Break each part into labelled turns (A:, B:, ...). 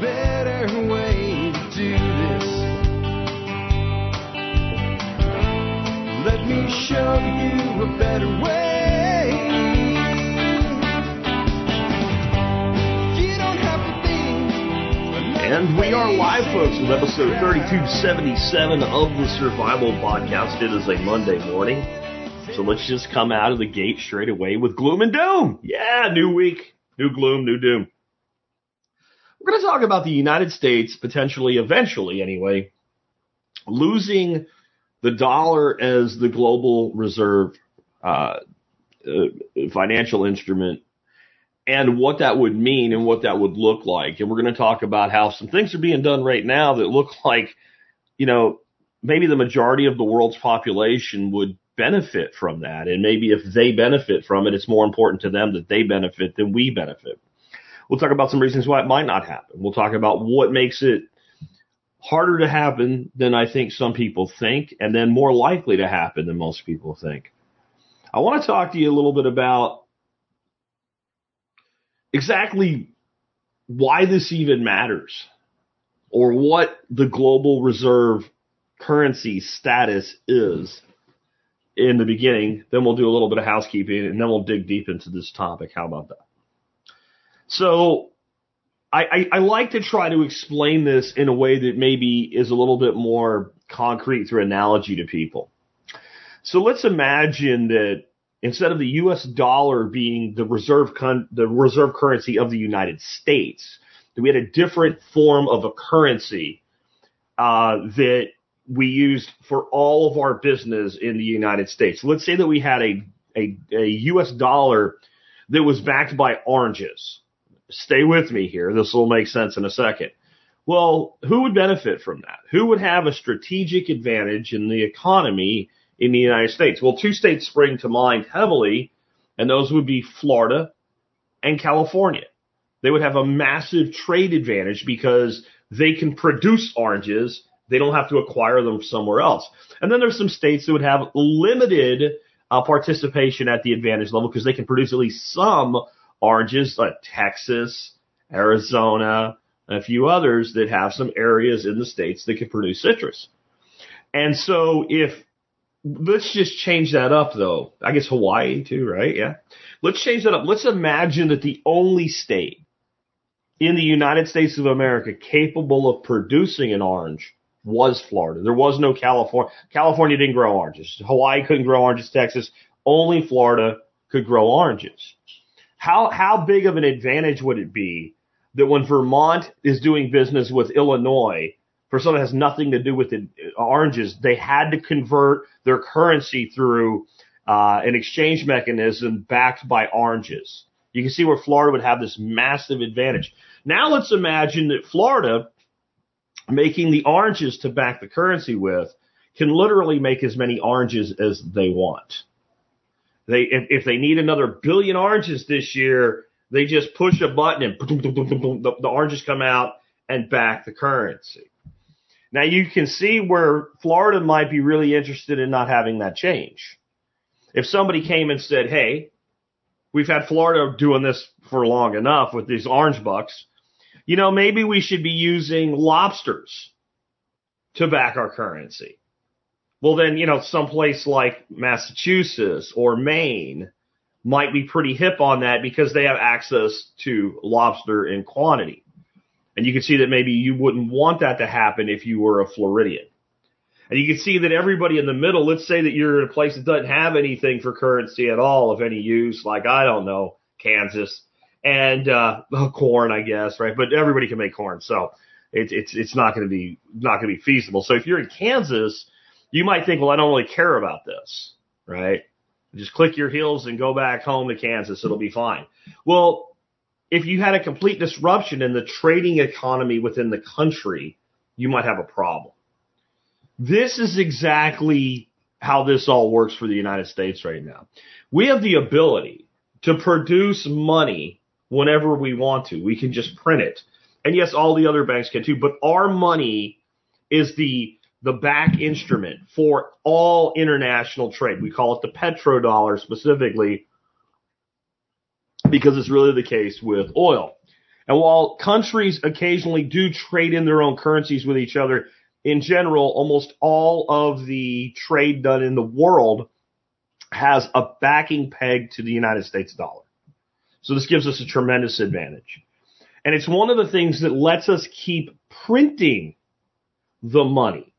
A: better way to do this. Let me show you a better way. You don't have to think.
B: And we are live, folks, with episode 3277 of the Survival Podcast. It is a Monday morning. So let's just come out of the gate straight away with gloom and doom. Yeah, new week, new gloom, new doom. We're going to talk about the United States potentially, eventually anyway, losing the dollar as the global reserve uh, uh, financial instrument and what that would mean and what that would look like. And we're going to talk about how some things are being done right now that look like, you know, maybe the majority of the world's population would benefit from that. And maybe if they benefit from it, it's more important to them that they benefit than we benefit. We'll talk about some reasons why it might not happen. We'll talk about what makes it harder to happen than I think some people think, and then more likely to happen than most people think. I want to talk to you a little bit about exactly why this even matters or what the global reserve currency status is in the beginning. Then we'll do a little bit of housekeeping and then we'll dig deep into this topic. How about that? So I, I, I like to try to explain this in a way that maybe is a little bit more concrete through analogy to people. So let's imagine that instead of the U.S. dollar being the reserve con- the reserve currency of the United States, that we had a different form of a currency uh, that we used for all of our business in the United States. Let's say that we had a, a, a U.S. dollar that was backed by oranges. Stay with me here. This will make sense in a second. Well, who would benefit from that? Who would have a strategic advantage in the economy in the United States? Well, two states spring to mind heavily, and those would be Florida and California. They would have a massive trade advantage because they can produce oranges. They don't have to acquire them somewhere else. And then there's some states that would have limited uh, participation at the advantage level because they can produce at least some oranges, like Texas, Arizona, and a few others that have some areas in the states that can produce citrus. And so if let's just change that up though. I guess Hawaii too, right? Yeah. Let's change that up. Let's imagine that the only state in the United States of America capable of producing an orange was Florida. There was no California. California didn't grow oranges. Hawaii couldn't grow oranges. Texas, only Florida could grow oranges. How, how big of an advantage would it be that when Vermont is doing business with Illinois, for something that has nothing to do with the oranges, they had to convert their currency through uh, an exchange mechanism backed by oranges. You can see where Florida would have this massive advantage. Now let's imagine that Florida, making the oranges to back the currency with, can literally make as many oranges as they want. They, if, if they need another billion oranges this year, they just push a button and the, the oranges come out and back the currency. Now you can see where Florida might be really interested in not having that change. If somebody came and said, Hey, we've had Florida doing this for long enough with these orange bucks. You know, maybe we should be using lobsters to back our currency. Well, then, you know, someplace like Massachusetts or Maine might be pretty hip on that because they have access to lobster in quantity. And you can see that maybe you wouldn't want that to happen if you were a Floridian. And you can see that everybody in the middle, let's say that you're in a place that doesn't have anything for currency at all of any use, like, I don't know, Kansas and, uh, corn, I guess, right? But everybody can make corn. So it's, it's, it's not going to be, not going to be feasible. So if you're in Kansas, you might think, well, I don't really care about this, right? Just click your heels and go back home to Kansas. It'll be fine. Well, if you had a complete disruption in the trading economy within the country, you might have a problem. This is exactly how this all works for the United States right now. We have the ability to produce money whenever we want to. We can just print it. And yes, all the other banks can too, but our money is the the back instrument for all international trade. We call it the petrodollar specifically because it's really the case with oil. And while countries occasionally do trade in their own currencies with each other, in general, almost all of the trade done in the world has a backing peg to the United States dollar. So this gives us a tremendous advantage. And it's one of the things that lets us keep printing the money.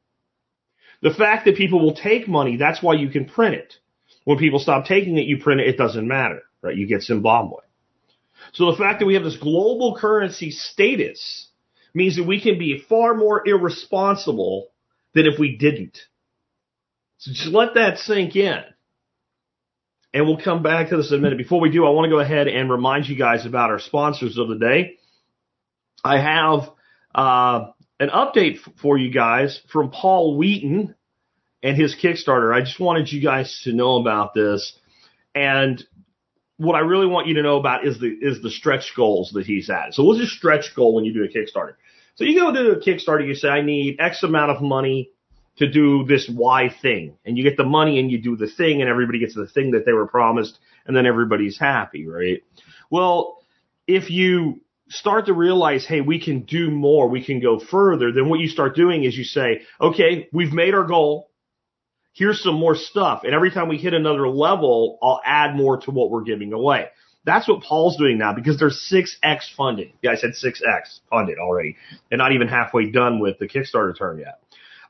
B: The fact that people will take money, that's why you can print it. When people stop taking it, you print it, it doesn't matter, right? You get Zimbabwe. So the fact that we have this global currency status means that we can be far more irresponsible than if we didn't. So just let that sink in. And we'll come back to this in a minute. Before we do, I want to go ahead and remind you guys about our sponsors of the day. I have uh, an update for you guys from Paul Wheaton and his Kickstarter. I just wanted you guys to know about this. And what I really want you to know about is the is the stretch goals that he's at. So what's a stretch goal when you do a Kickstarter? So you go do a Kickstarter, you say, I need X amount of money to do this Y thing. And you get the money and you do the thing and everybody gets the thing that they were promised and then everybody's happy, right? Well, if you start to realize, hey, we can do more, we can go further, then what you start doing is you say, okay, we've made our goal. Here's some more stuff. And every time we hit another level, I'll add more to what we're giving away. That's what Paul's doing now because there's 6x funded. Yeah, I said 6x funded already and not even halfway done with the Kickstarter term yet.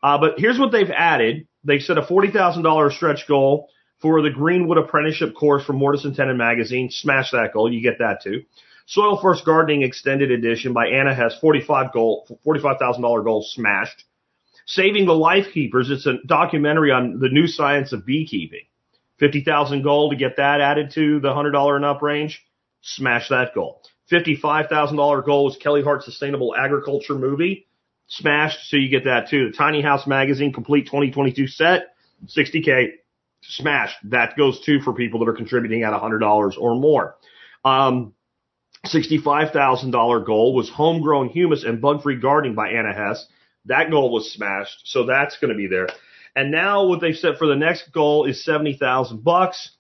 B: Uh, but here's what they've added. They've set a $40,000 stretch goal for the Greenwood Apprenticeship course from Mortise and Tenon Magazine. Smash that goal. You get that too. Soil First Gardening Extended Edition by Anna Hess, 45 goal, $45,000 goal smashed. Saving the Life Keepers. It's a documentary on the new science of beekeeping. 50,000 goal to get that added to the $100 and up range. Smash that goal. $55,000 goal is Kelly Hart Sustainable Agriculture movie. Smashed, so you get that too. The Tiny House Magazine Complete 2022 set, 60K. Smashed. That goes too for people that are contributing at $100 or more. Um, $65,000 goal was homegrown humus and bug-free gardening by Anna Hess. That goal was smashed, so that's going to be there. And now what they've set for the next goal is 70,000 bucks.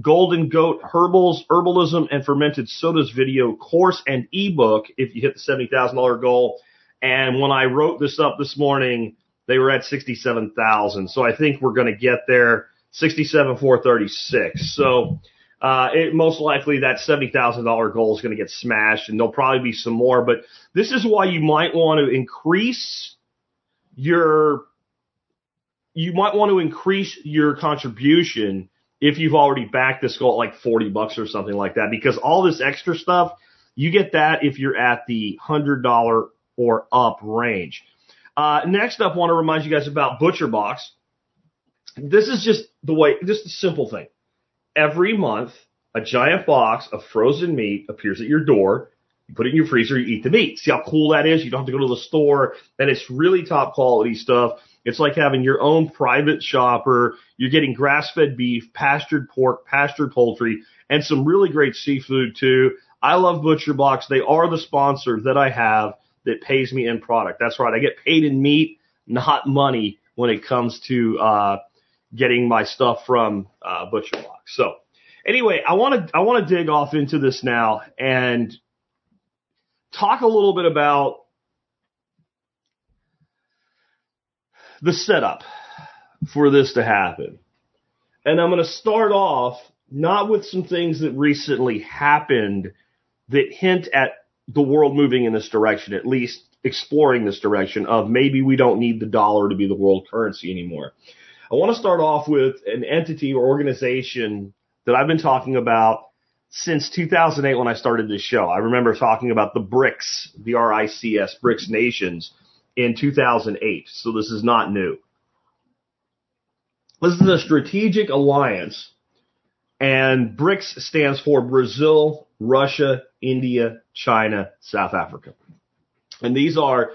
B: Golden Goat Herbals, Herbalism, and Fermented Sodas video course and ebook if you hit the $70,000 goal. And when I wrote this up this morning, they were at 67,000. So I think we're going to get there 67,436. So, uh, it most likely that $70,000 goal is going to get smashed and there'll probably be some more, but this is why you might want to increase your, you might want to increase your contribution if you've already backed this goal at like 40 bucks or something like that, because all this extra stuff, you get that if you're at the $100 or up range. Uh, next up, want to remind you guys about Butcher Box. This is just the way, just a simple thing every month, a giant box of frozen meat appears at your door. You put it in your freezer, you eat the meat. See how cool that is? You don't have to go to the store, and it's really top quality stuff. It's like having your own private shopper. You're getting grass fed beef, pastured pork, pastured poultry, and some really great seafood too. I love Butcher Box. They are the sponsor that I have that pays me in product. That's right. I get paid in meat, not money when it comes to, uh, getting my stuff from, uh, Butcher Box. So anyway, I want to, I want to dig off into this now and talk a little bit about the setup for this to happen. And I'm going to start off not with some things that recently happened that hint at the world moving in this direction, at least exploring this direction of maybe we don't need the dollar to be the world currency anymore. I want to start off with an entity or organization that I've been talking about since 2008 when I started this show. I remember talking about the BRICS, the R-I-C-S, BRICS nations in 2008. So this is not new. This is a strategic alliance and BRICS stands for Brazil, Russia, India, China, South Africa. And these are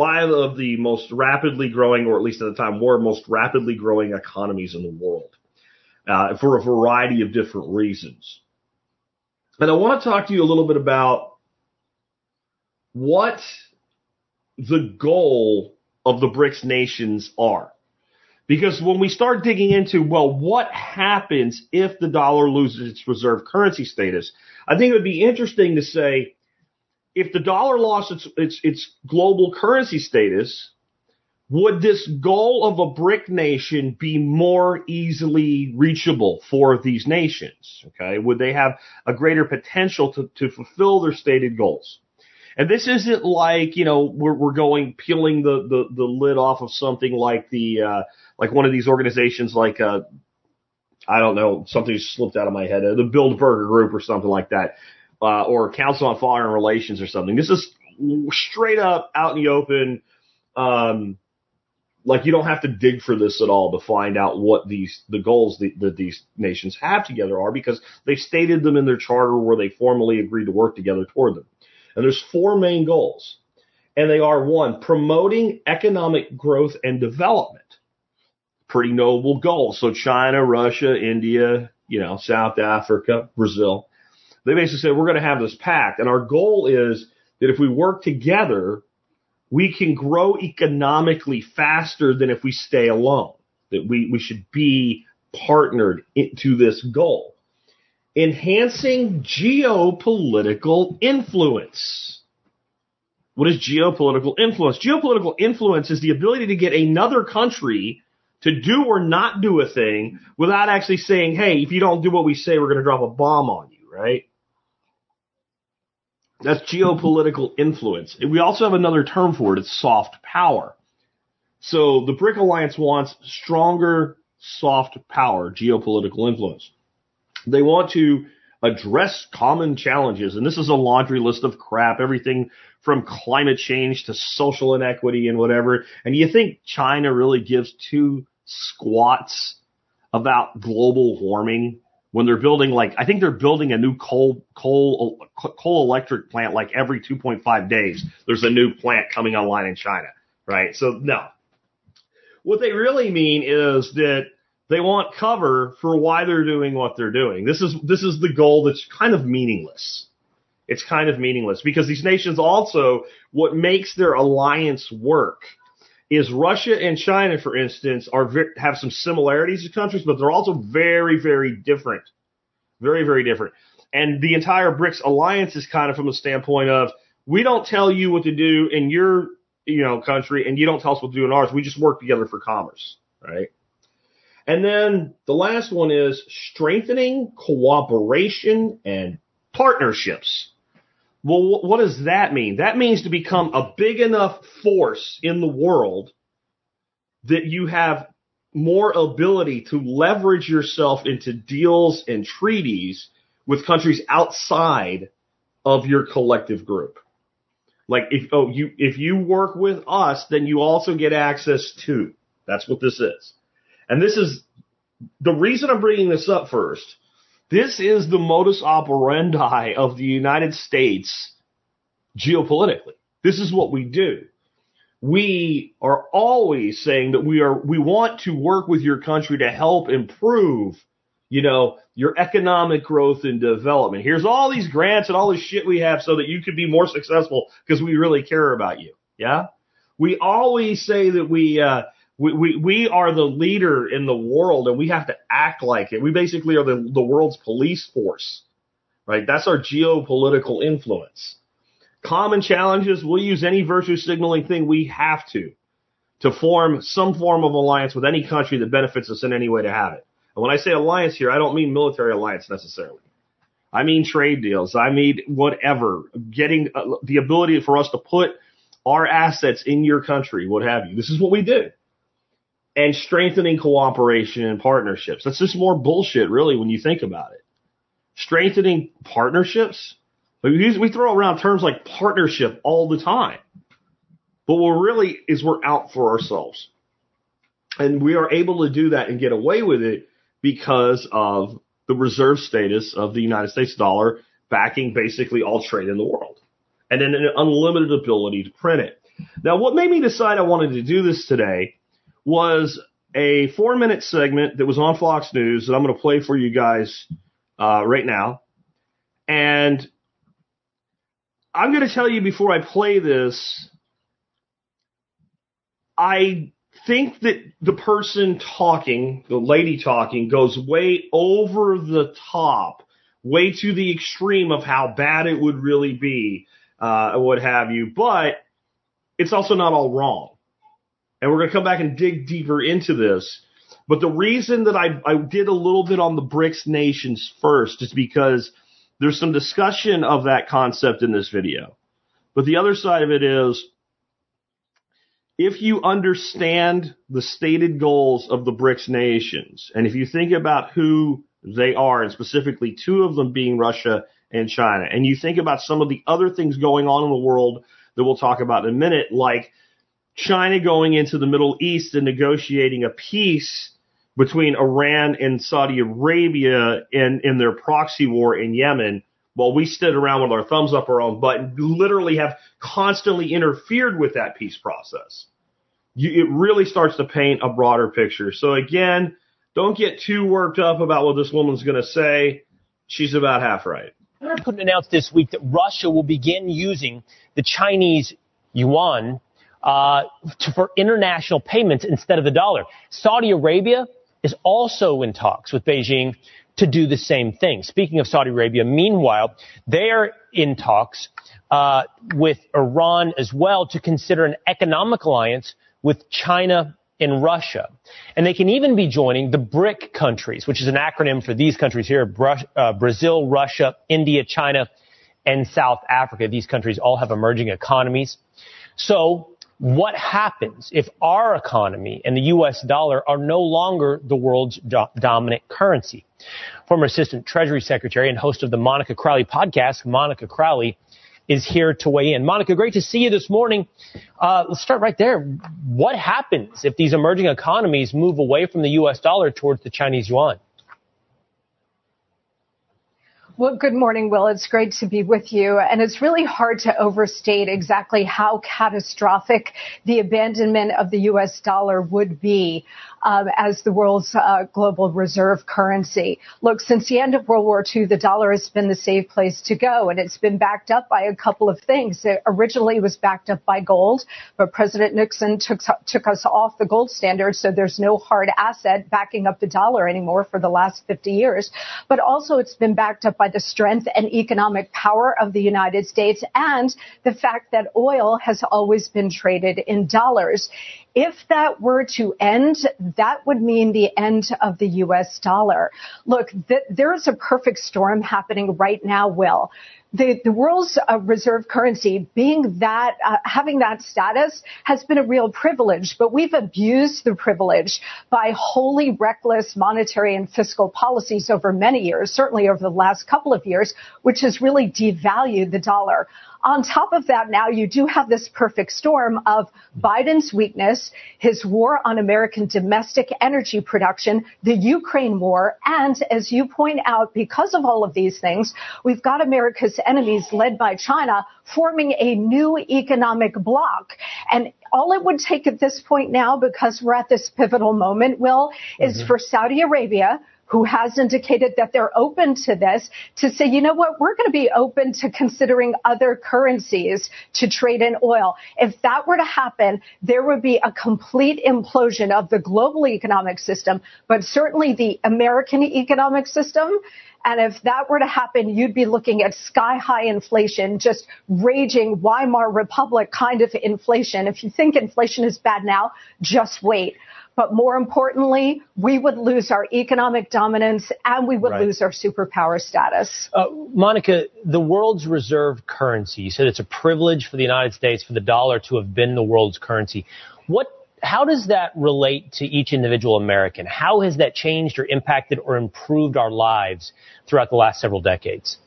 B: five of the most rapidly growing, or at least at the time were most rapidly growing economies in the world uh, for a variety of different reasons. And I want to talk to you a little bit about what the goal of the BRICS nations are. Because when we start digging into, well, what happens if the dollar loses its reserve currency status? I think it would be interesting to say, if the dollar lost its its its global currency status, would this goal of a BRIC nation be more easily reachable for these nations? Okay, would they have a greater potential to, to fulfill their stated goals? And this isn't like you know we're we're going peeling the the, the lid off of something like the uh, like one of these organizations like uh, I don't know something slipped out of my head uh, the Bilderberger Group or something like that uh, or Council on Foreign Relations or something. This is straight up out in the open. Um, like you don't have to dig for this at all to find out what these the goals that, that these nations have together are because they stated them in their charter where they formally agreed to work together toward them. And there's four main goals. And they are one, promoting economic growth and development. Pretty noble goal. So China, Russia, India, you know, South Africa, Brazil. They basically said we're going to have this pact and our goal is that if we work together, we can grow economically faster than if we stay alone. That we, we should be partnered into this goal. Enhancing geopolitical influence. What is geopolitical influence? Geopolitical influence is the ability to get another country to do or not do a thing without actually saying, hey, if you don't do what we say, we're going to drop a bomb on you, right? That's geopolitical influence. We also have another term for it. It's soft power. So the BRIC Alliance wants stronger soft power, geopolitical influence. They want to address common challenges, and this is a laundry list of crap, everything from climate change to social inequity and whatever. And you think China really gives two squats about global warming? When they're building like I think they're building a new coal coal coal electric plant like every 2.5 days. There's a new plant coming online in China, right? So no. What they really mean is that they want cover for why they're doing what they're doing. This is this is the goal that's kind of meaningless. It's kind of meaningless because these nations also what makes their alliance work is Russia and China, for instance, are have some similarities as countries, but they're also very, very different. Very, very different. And the entire BRICS alliance is kind of from a standpoint of we don't tell you what to do in your you know country, and you don't tell us what to do in ours. We just work together for commerce, right? And then the last one is strengthening cooperation and partnerships. Well, what does that mean? That means to become a big enough force in the world that you have more ability to leverage yourself into deals and treaties with countries outside of your collective group. Like if oh you if you work with us, then you also get access to. That's what this is. And this is the reason I'm bringing this up first this is the modus operandi of the United States geopolitically. This is what we do. We are always saying that we are, we want to work with your country to help improve, you know, your economic growth and development. Here's all these grants and all this shit we have so that you could be more successful because we really care about you. Yeah. We always say that we, uh, we, we, are the leader in the world and we have to act like it. We basically are the, the world's police force, right? That's our geopolitical influence. Common challenges, we'll use any virtue signaling thing we have to, to form some form of alliance with any country that benefits us in any way to have it. And when I say alliance here, I don't mean military alliance necessarily. I mean trade deals. I mean whatever. Getting uh, the ability for us to put our assets in your country, what have you. This is what we do and strengthening cooperation and partnerships. That's just more bullshit, really, when you think about it. Strengthening partnerships? We throw around terms like partnership all the time. But what really is we're out for ourselves. And we are able to do that and get away with it because of the reserve status of the United States dollar backing basically all trade in the world. And then an unlimited ability to print it. Now, what made me decide I wanted to do this today was a four minute segment that was on Fox News that I'm going to play for you guys uh, right now. And I'm going to tell you before I play this, I think that the person talking, the lady talking, goes way over the top, way to the extreme of how bad it would really be uh, what have you. But it's also not all wrong. And we're going to come back and dig deeper into this. But the reason that I, I did a little bit on the BRICS nations first is because there's some discussion of that concept in this video. But the other side of it is if you understand the stated goals of the BRICS nations, and if you think about who they are, and specifically two of them being Russia and China, and you think about some of the other things going on in the world that we'll talk about in a minute, like China going into the Middle East and negotiating a peace between Iran and Saudi Arabia in, in their proxy war in Yemen, while we stood around with our thumbs up our own butt and literally have constantly interfered with that peace process. You, it really starts to paint a broader picture. So again, don't get too worked up about what this woman's going to say. She's about half right.
C: Putin announced this week that Russia will begin using the Chinese yuan uh, to, for international payments instead of the dollar. Saudi Arabia is also in talks with Beijing to do the same thing. Speaking of Saudi Arabia, meanwhile, they are in talks uh, with Iran as well to consider an economic alliance with China and Russia. And they can even be joining the BRIC countries, which is an acronym for these countries here, uh, Brazil, Russia, India, China, and South Africa. These countries all have emerging economies. So what happens if our economy and the US dollar are no longer the world's do- dominant currency? Former Assistant Treasury Secretary and host of the Monica Crowley podcast, Monica Crowley, is here to weigh in. Monica, great to see you this morning. Uh, let's start right there. What happens if these emerging economies move away from the US dollar towards the Chinese yuan?
D: Well, good morning, Will. It's great to be with you. And it's really hard to overstate exactly how catastrophic the abandonment of the U.S. dollar would be um, as the world's uh, global reserve currency. Look, since the end of World War II, the dollar has been the safe place to go, and it's been backed up by a couple of things. It originally was backed up by gold, but President Nixon took took us off the gold standard, so there's no hard asset backing up the dollar anymore for the last 50 years. But also, it's been backed up by the strength and economic power of the United States and the fact that oil has always been traded in dollars. If that were to end, that would mean the end of the US dollar. Look, th- there is a perfect storm happening right now, Will the, the world's uh, reserve currency being that, uh, having that status has been a real privilege, but we've abused the privilege by wholly reckless monetary and fiscal policies over many years, certainly over the last couple of years, which has really devalued the dollar. On top of that, now you do have this perfect storm of Biden's weakness, his war on American domestic energy production, the Ukraine war, and as you point out, because of all of these things, we've got America's enemies led by China forming a new economic bloc. And all it would take at this point now, because we're at this pivotal moment, Will, is mm-hmm. for Saudi Arabia, who has indicated that they're open to this to say, you know what, we're going to be open to considering other currencies to trade in oil. If that were to happen, there would be a complete implosion of the global economic system, but certainly the American economic system. And if that were to happen, you'd be looking at sky high inflation, just raging Weimar Republic kind of inflation. If you think inflation is bad now, just wait. But more importantly, we would lose our economic dominance and we would right. lose our superpower status.
C: Uh, Monica, the world's reserve currency, you said it's a privilege for the United States for the dollar to have been the world's currency. What how does that relate to each individual American? How has that changed or impacted or improved our lives throughout the last several decades?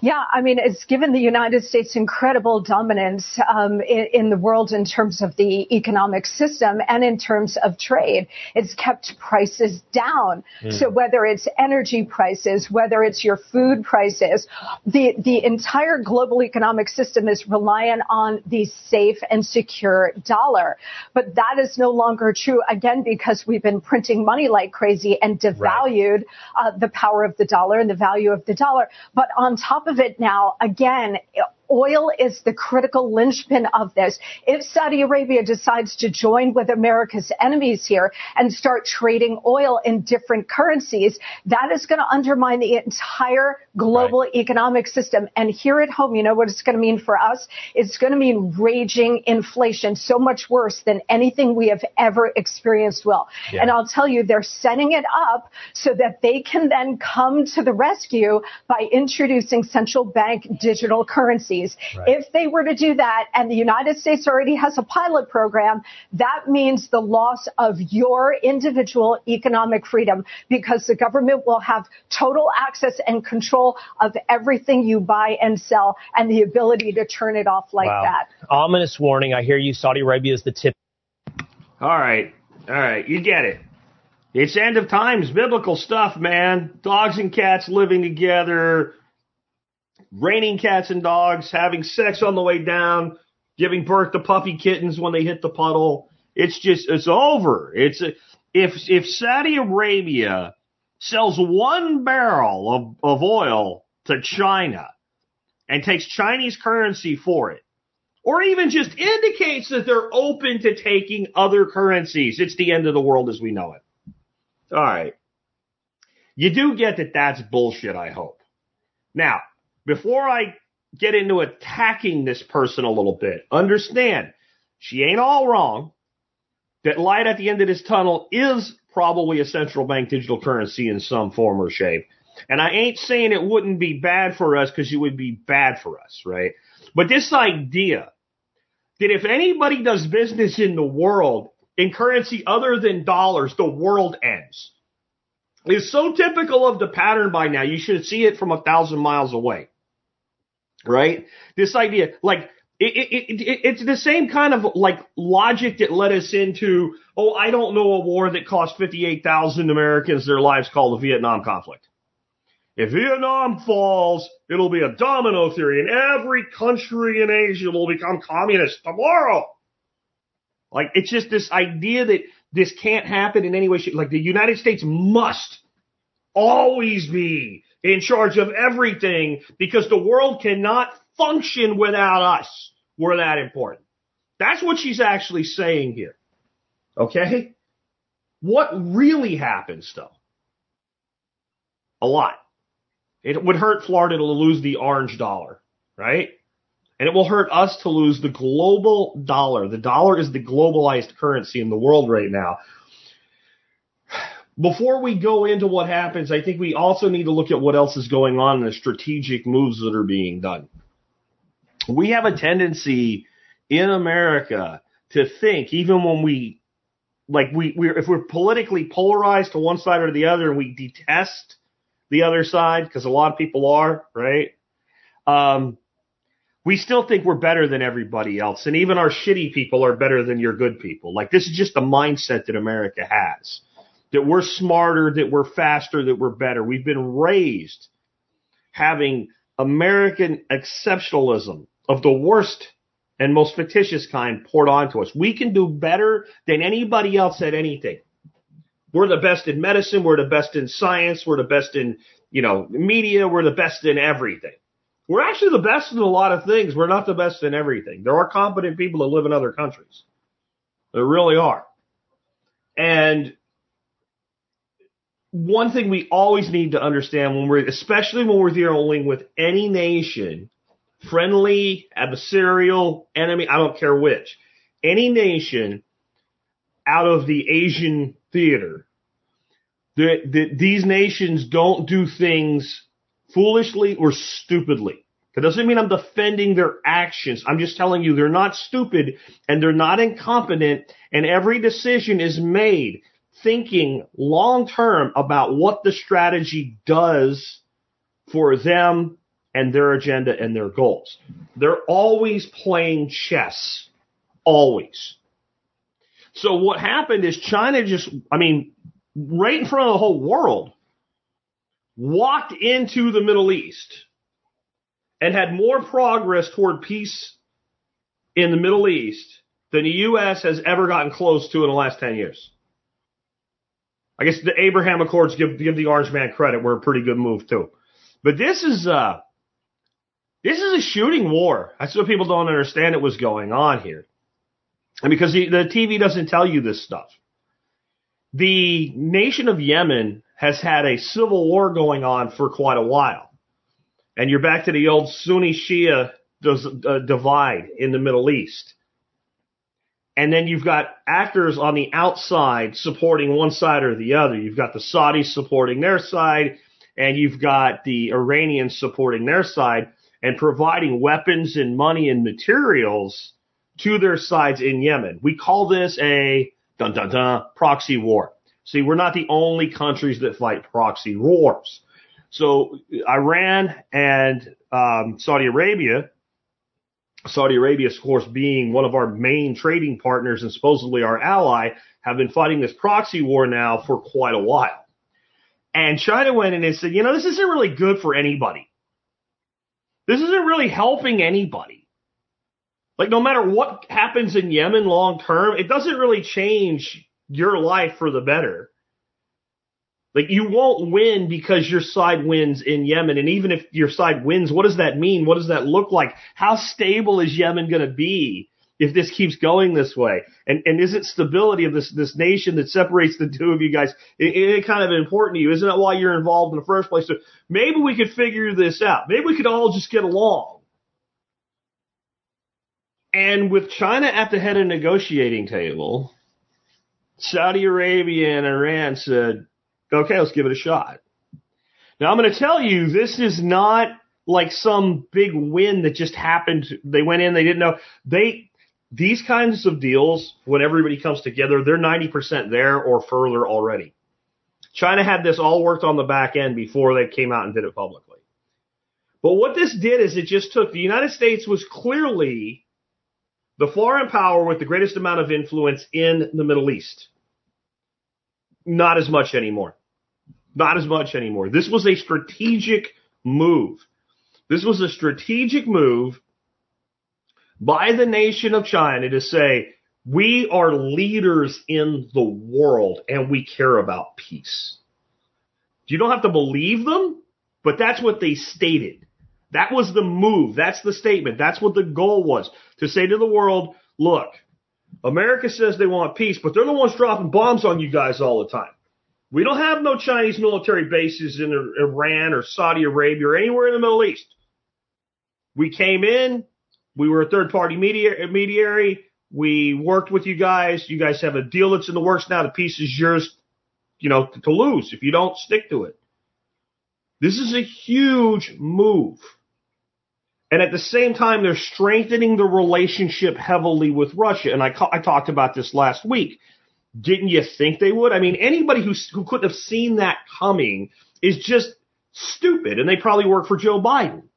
D: Yeah, I mean, it's given the United States incredible dominance um, in, in, the world in terms of the economic system and in terms of trade. It's kept prices down. Mm. So whether it's energy prices, whether it's your food prices, the the entire global economic system is reliant on the safe and secure dollar. But that is no longer true again because we've been printing money like crazy and devalued right. uh, the power of the dollar and the value of the dollar. But on top of it now, again, oil is the critical linchpin of this. If Saudi Arabia decides to join with America's enemies here and start trading oil in different currencies, that is going to undermine the entire global economic system. And here at home, you know what it's going to mean for us? It's going to mean raging inflation, so much worse than anything we have ever experienced, Will.
C: Yeah.
D: And I'll tell you, they're setting it up so that they can then come to the rescue by introducing central bank digital currencies.
C: Right.
D: If they were to do that, and the United States already has a pilot program, that means the loss of your individual economic freedom because the government will have total access and control of everything you buy and sell and the ability to turn it off like
C: Wow.
D: that.
C: Ominous warning. I hear you. Saudi Arabia is the tip.
B: All right. All right. You get it. It's end of times, biblical stuff, man. Dogs and cats living together, raining cats and dogs, having sex on the way down, giving birth to puppy kittens when they hit the puddle. It's just, it's over. It's, a if, if Saudi Arabia sells one barrel of, of oil to China and takes Chinese currency for it, or even just indicates that they're open to taking other currencies. It's the end of the world as we know it. All right. You do get that that's bullshit, I hope. Now, before I get into attacking this person a little bit, understand she ain't all wrong. That light at the end of this tunnel is probably a central bank digital currency in some form or shape. And I ain't saying it wouldn't be bad for us because it would be bad for us, right? But this idea that if anybody does business in the world in currency other than dollars, the world ends. Is so typical of the pattern by now. You should see it from a thousand miles away. Right? This idea, like, it, it, it, it's the same kind of like logic that led us into, oh, I don't know a war that cost 58,000 Americans their lives called the Vietnam conflict. If Vietnam falls, it'll be a domino theory and every country in Asia will become communist tomorrow. Like, it's just this idea that this can't happen in any way. Like, the United States must always be in charge of everything because the world cannot function without us. We're that important. That's what she's actually saying here. Okay? What really happens though? A lot. It would hurt Florida to lose the orange dollar, right? And it will hurt us to lose the global dollar. The dollar is the globalized currency in the world right now. Before we go into what happens, I think we also need to look at what else is going on and the strategic moves that are being done. We have a tendency in America to think, even when we, like we, we're, if we're politically polarized to one side or the other and we detest the other side, because a lot of people are, right? Um, we still think we're better than everybody else. And even our shitty people are better than your good people. Like this is just the mindset that America has. That we're smarter, that we're faster, that we're better. We've been raised having American exceptionalism of the worst and most fictitious kind poured onto us. We can do better than anybody else at anything. We're the best in medicine. We're the best in science. We're the best in, you know, media. We're the best in everything. We're actually the best in a lot of things. We're not the best in everything. There are competent people that live in other countries. There really are. And one thing we always need to understand when we're, especially when we're dealing with any nation, friendly, adversarial, enemy, I don't care which, any nation out of the Asian theater, that, these nations don't do things foolishly or stupidly. That doesn't mean I'm defending their actions. I'm just telling you they're not stupid and they're not incompetent and every decision is made thinking long term about what the strategy does for them and their agenda and their goals. They're always playing chess. Always. So what happened is China just, I mean, right in front of the whole world, walked into the Middle East and had more progress toward peace in the Middle East than the U.S. has ever gotten close to in the last 10 years. I guess the Abraham Accords give, give the Orange Man credit. Were a pretty good move too. But this is, uh, this is a shooting war. That's what people don't understand it was going on here. And because the, the TV doesn't tell you this stuff. The nation of Yemen has had a civil war going on for quite a while. and you're back to the old Sunni Shia uh, divide in the Middle East. And then you've got actors on the outside supporting one side or the other. You've got the Saudis supporting their side, and you've got the Iranians supporting their side and providing weapons and money and materials to their sides in Yemen. We call this a dun dun dun proxy war. See, we're not the only countries that fight proxy wars. So Iran and um, Saudi Arabia, Saudi Arabia, of course, being one of our main trading partners and supposedly our ally, have been fighting this proxy war now for quite a while. And China went in and said, you know, this isn't really good for anybody. This isn't really helping anybody. Like no matter what happens in Yemen long term, it doesn't really change your life for the better. Like you won't win because your side wins in Yemen. And even if your side wins, what does that mean? What does that look like? How stable is Yemen going to be if this keeps going this way? And, and is it stability of this, this nation that separates the two of you guys? It, it kind of important to you. Isn't that why you're involved in the first place? So maybe we could figure this out. Maybe we could all just get along. And with China at the head of the negotiating table, Saudi Arabia and Iran said, okay, let's give it a shot. Now I'm going to tell you, this is not like some big win that just happened. They went in, they didn't know. They, these kinds of deals, when everybody comes together, they're 90% there or further already. China had this all worked on the back end before they came out and did it publicly. But what this did is it just took the United States was clearly the foreign power with the greatest amount of influence in the Middle East. Not as much anymore. Not as much anymore. This was a strategic move. This was a strategic move by the nation of China to say, we are leaders in the world and we care about peace. You don't have to believe them, but that's what they stated. That was the move. That's the statement. That's what the goal was to say to the world, look, America says they want peace, but they're the ones dropping bombs on you guys all the time. We don't have no Chinese military bases in Iran or Saudi Arabia or anywhere in the Middle East. We came in. We were a third party mediary. We worked with you guys. You guys have a deal that's in the works now. The peace is yours, you know, to lose if you don't stick to it. This is a huge move. And at the same time, they're strengthening the relationship heavily with Russia. And I, I talked about this last week. Didn't you think they would? I mean, anybody who, who couldn't have seen that coming is just stupid. And they probably work for Joe Biden.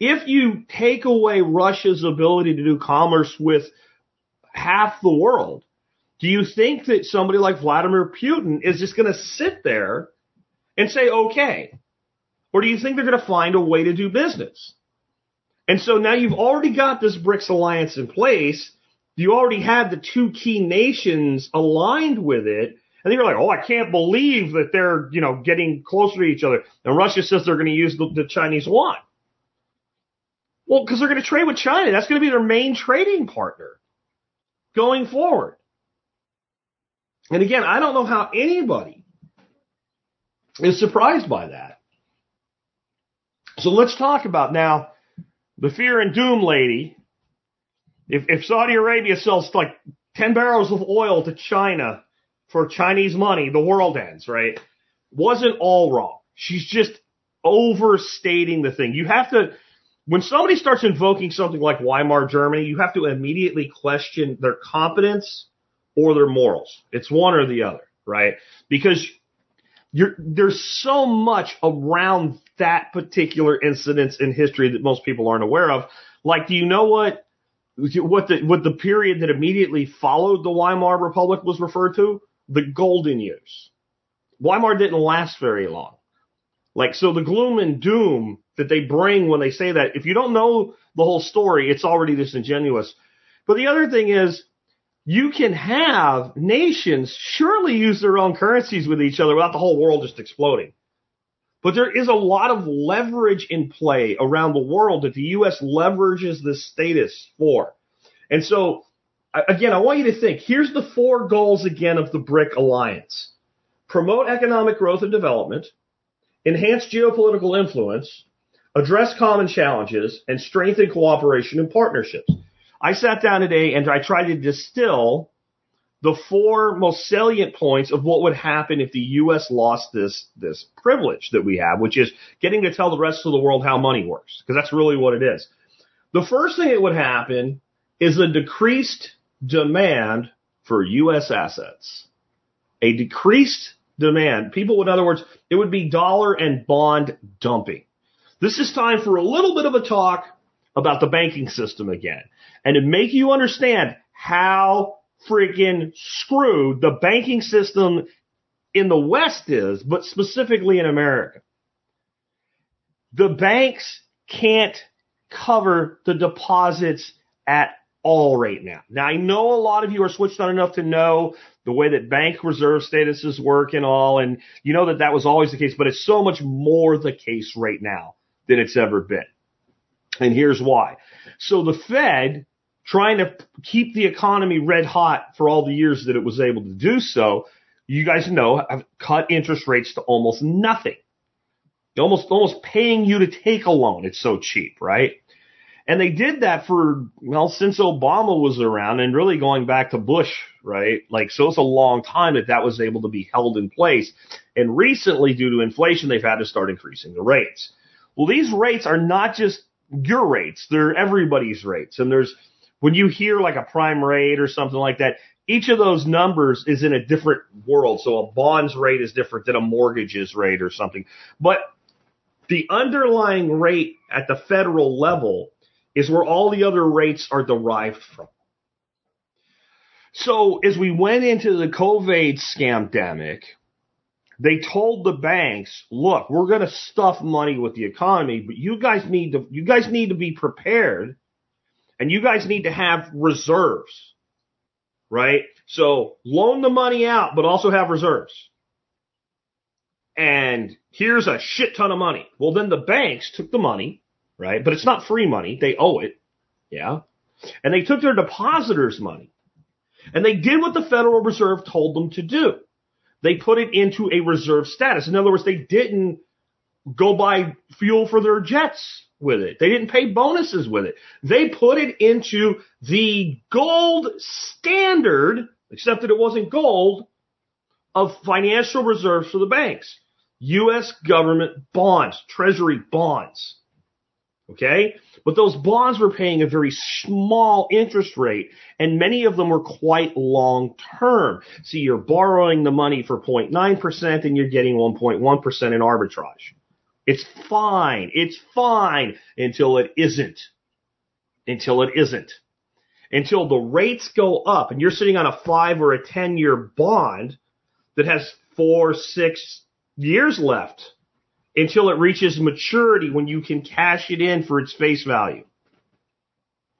B: If you take away Russia's ability to do commerce with half the world, do you think that somebody like Vladimir Putin is just going to sit there and say, okay? Or do you think they're going to find a way to do business? And so now you've already got this BRICS alliance in place. You already had the two key nations aligned with it. And you're like, oh, I can't believe that they're, you know, getting closer to each other. And Russia says they're going to use the, the Chinese yuan. Well, because they're going to trade with China. That's going to be their main trading partner going forward. And again, I don't know how anybody is surprised by that. So let's talk about now the fear and doom lady, if, if Saudi Arabia sells like 10 barrels of oil to China for Chinese money, the world ends, right? Wasn't all wrong. She's just overstating the thing. You have to, when somebody starts invoking something like Weimar Germany, you have to immediately question their competence or their morals. It's one or the other, right? Because there's so much around that particular incident in history that most people aren't aware of. Like, do you know what what the what the period that immediately followed the Weimar Republic was referred to? The golden years. Weimar didn't last very long. Like, so the gloom and doom that they bring when they say that, if you don't know the whole story, it's already disingenuous. But the other thing is, you can have nations surely use their own currencies with each other without the whole world just exploding. But there is a lot of leverage in play around the world that the U.S. leverages this status for. And so, again, I want you to think here's the four goals again of the BRIC alliance promote economic growth and development, enhance geopolitical influence, address common challenges, and strengthen cooperation and partnerships. I sat down today and I tried to distill the four most salient points of what would happen if the U.S. lost this this privilege that we have, which is getting to tell the rest of the world how money works, because that's really what it is. The first thing that would happen is a decreased demand for U.S. assets. A decreased demand. People, in other words, it would be dollar and bond dumping. This is time for a little bit of a talk about the banking system again and to make you understand how freaking screwed the banking system in the West is, but specifically in America. The banks can't cover the deposits at all right now. Now I know a lot of you are switched on enough to know the way that bank reserve statuses work and all, and you know that that was always the case, but it's so much more the case right now than it's ever been. And here's why. So the Fed trying to keep the economy red hot for all the years that it was able to do so, you guys know, have cut interest rates to almost nothing. Almost, almost paying you to take a loan. It's so cheap, right? And they did that for, well, since Obama was around and really going back to Bush, right? Like, so it's a long time that that was able to be held in place. And recently, due to inflation, they've had to start increasing the rates. Well, these rates are not just your rates. They're everybody's rates. And there's, when you hear like a prime rate or something like that, each of those numbers is in a different world. So a bonds rate is different than a mortgages rate or something. But the underlying rate at the federal level is where all the other rates are derived from. So as we went into the COVID scamdemic, they told the banks, look, we're going to stuff money with the economy, but you guys need to, you guys need to be prepared and you guys need to have reserves, right? So loan the money out, but also have reserves. And here's a shit ton of money. Well, then the banks took the money, right? But it's not free money. They owe it. Yeah. And they took their depositors' money. And they did what the Federal Reserve told them to do. They put it into a reserve status. In other words, they didn't go buy fuel for their jets with it. They didn't pay bonuses with it. They put it into the gold standard, except that it wasn't gold, of financial reserves for the banks. U.S. government bonds, treasury bonds. Okay? But those bonds were paying a very small interest rate and many of them were quite long term. So you're borrowing the money for 0.9% and you're getting 1.1% in arbitrage. It's fine. It's fine until it isn't. Until it isn't. Until the rates go up and you're sitting on a five or a 10 year bond that has four, six years left until it reaches maturity when you can cash it in for its face value.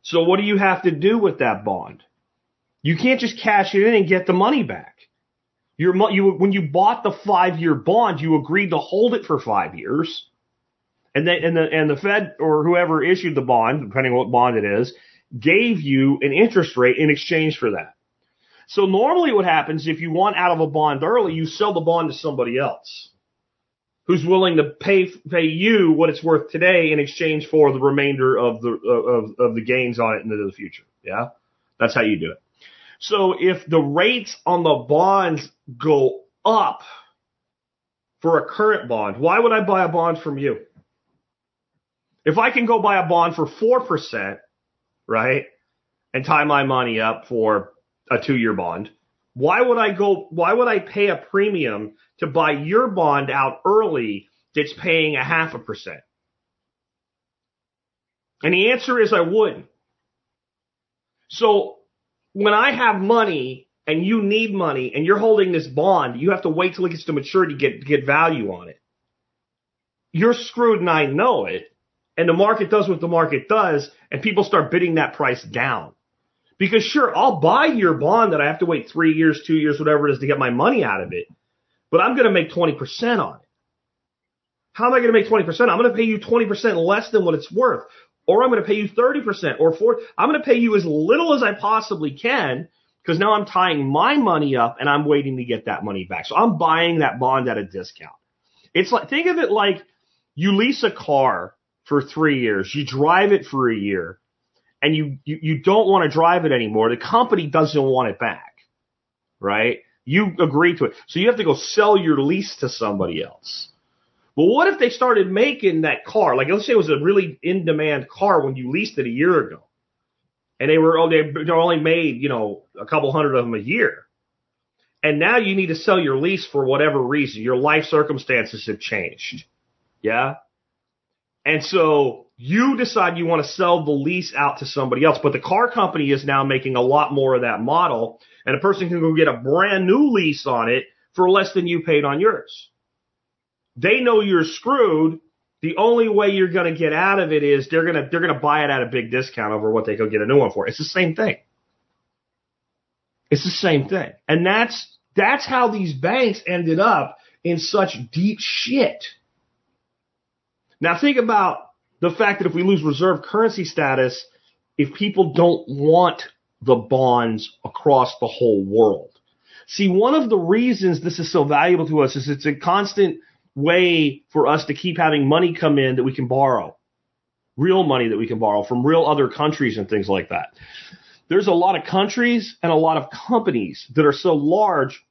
B: So what do you have to do with that bond? You can't just cash it in and get the money back. Your you when you bought the five year bond, you agreed to hold it for five years, and then and the and the Fed or whoever issued the bond, depending on what bond it is, gave you an interest rate in exchange for that. So normally, what happens if you want out of a bond early, you sell the bond to somebody else who's willing to pay pay you what it's worth today in exchange for the remainder of the of, of the gains on it into the future. Yeah, that's how you do it. So if the rates on the bonds go up for a current bond, why would I buy a bond from you? If I can go buy a bond for 4%, right, and tie my money up for a two year bond, why would I go, why would I pay a premium to buy your bond out early that's paying a half a percent? And the answer is I wouldn't. So when I have money and you need money and you're holding this bond, you have to wait till it gets to maturity to get, to get value on it. You're screwed and I know it. And the market does what the market does and people start bidding that price down. Because sure, I'll buy your bond that I have to wait three years, two years, whatever it is to get my money out of it. But I'm going to make 20% on it. How am I going to make 20%? I'm going to pay you 20% less than what it's worth or I'm going to pay you 30% or 40. I'm going to pay you as little as I possibly can because now I'm tying my money up and I'm waiting to get that money back. So I'm buying that bond at a discount. It's like, think of it like you lease a car for three years, you drive it for a year, and you, you, you don't want to drive it anymore, the company doesn't want it back, right? You agree to it. So you have to go sell your lease to somebody else. Well, what if they started making that car? Like let's say it was a really in demand car when you leased it a year ago. And they were, oh, they only made, you know, a couple hundred of them a year. And now you need to sell your lease for whatever reason. Your life circumstances have changed. Yeah. And so you decide you want to sell the lease out to somebody else, but the car company is now making a lot more of that model and a person can go get a brand new lease on it for less than you paid on yours. They know you're screwed. The only way you're going to get out of it is they're going to, they're going to buy it at a big discount over what they could get a new one for. It's the same thing. It's the same thing. And that's, that's how these banks ended up in such deep shit. Now think about the fact that if we lose reserve currency status, if people don't want the bonds across the whole world. See, one of the reasons this is so valuable to us is it's a constant way for us to keep having money come in that we can borrow. Real money that we can borrow from real other countries and things like that. There's a lot of countries and a lot of companies that are so large,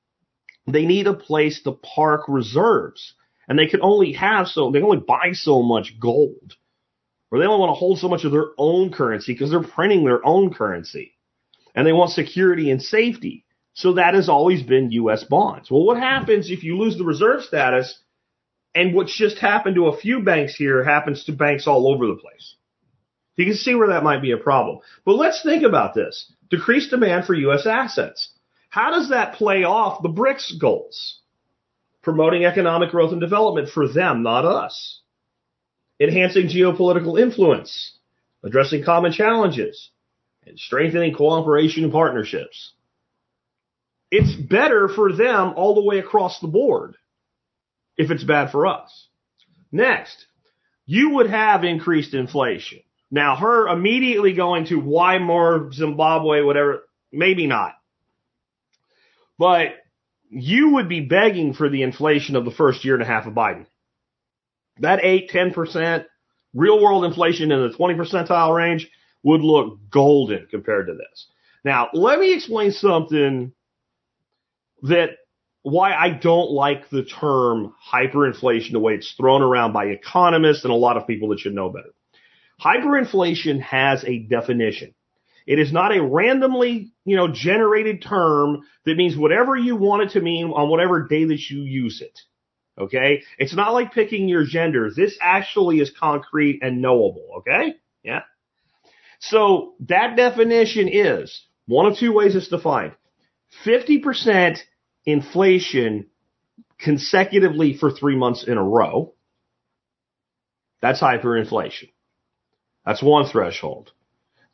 B: they need a place to park reserves. And they can only have so, they only buy so much gold. Or they only want to hold so much of their own currency because they're printing their own currency. And they want security and safety. So that has always been U.S. bonds. Well, what happens if you lose the reserve status and what's just happened to a few banks here happens to banks all over the place? You can see where that might be a problem. But let's think about this. Decreased demand for U.S. assets. How does that play off the BRICS goals? Promoting economic growth and development for them, not us. Enhancing geopolitical influence. Addressing common challenges. And strengthening cooperation and partnerships. It's better for them all the way across the board if it's bad for us. Next, you would have increased inflation. Now, her immediately going to Weimar Zimbabwe, whatever, maybe not. But you would be begging for the inflation of the first year and a half of Biden. That 8, 10%, real world inflation in the 20 percentile range would look golden compared to this. Now, let me explain something that why I don't like the term hyperinflation the way it's thrown around by economists and a lot of people that should know better. Hyperinflation has a definition. It is not a randomly, you know, generated term that means whatever you want it to mean on whatever day that you use it. Okay? It's not like picking your gender. This actually is concrete and knowable. Okay? Yeah. So that definition is one of two ways it's defined. 50% inflation consecutively for three months in a row. That's hyperinflation. That's one threshold.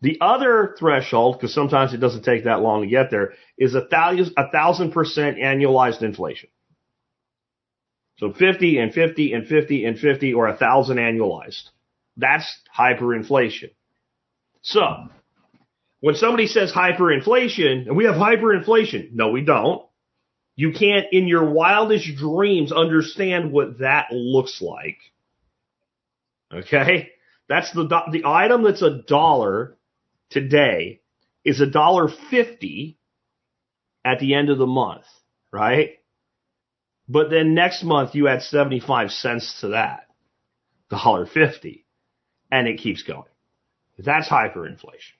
B: The other threshold, because sometimes it doesn't take that long to get there, is a thousand, a thousand percent annualized inflation. So 50 and 50 and 50 and 50 or a thousand annualized. That's hyperinflation. So, when somebody says hyperinflation, and we have hyperinflation, no, we don't. You can't, in your wildest dreams, understand what that looks like. Okay? That's the, the item that's a dollar today is a dollar fifty at the end of the month, right? But then next month you add 75 cents to that. Dollar fifty. And it keeps going. That's hyperinflation.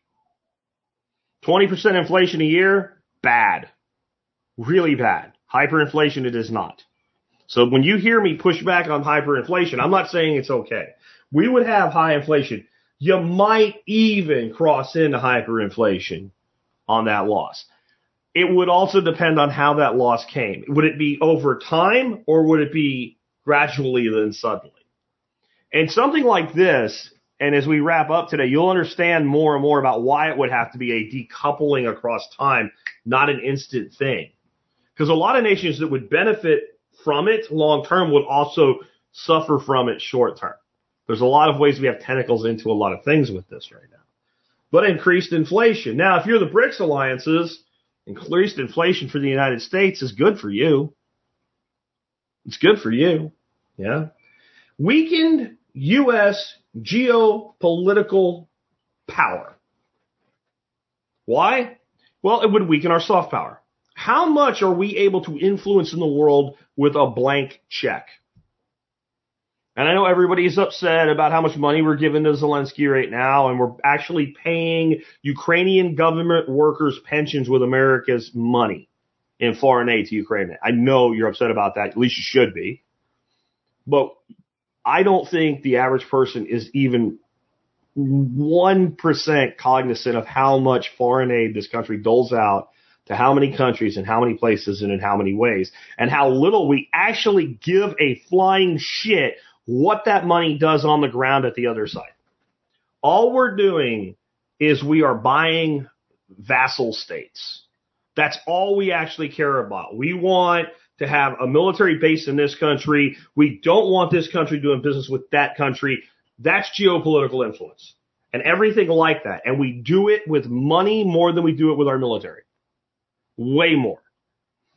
B: 20% inflation a year, bad. Really bad. Hyperinflation it is not. So when you hear me push back on hyperinflation, I'm not saying it's okay. We would have high inflation. You might even cross into hyperinflation on that loss. It would also depend on how that loss came. Would it be over time or would it be gradually then suddenly? And something like this, and as we wrap up today, you'll understand more and more about why it would have to be a decoupling across time, not an instant thing. Because a lot of nations that would benefit from it long term would also suffer from it short term. There's a lot of ways we have tentacles into a lot of things with this right now. But increased inflation. Now, if you're the BRICS alliances, increased inflation for the United States is good for you. It's good for you. Yeah. Weakened U.S. geopolitical power. Why? Well, it would weaken our soft power. How much are we able to influence in the world with a blank check? And I know everybody's upset about how much money we're giving to Zelensky right now, and we're actually paying Ukrainian government workers pensions with America's money in foreign aid to Ukraine. I know you're upset about that. At least you should be. But I don't think the average person is even 1% cognizant of how much foreign aid this country doles out to how many countries and how many places and in how many ways and how little we actually give a flying shit what that money does on the ground at the other side. All we're doing is we are buying vassal states. That's all we actually care about. We want to have a military base in this country. We don't want this country doing business with that country. That's geopolitical influence and everything like that. And we do it with money more than we do it with our military. Way more.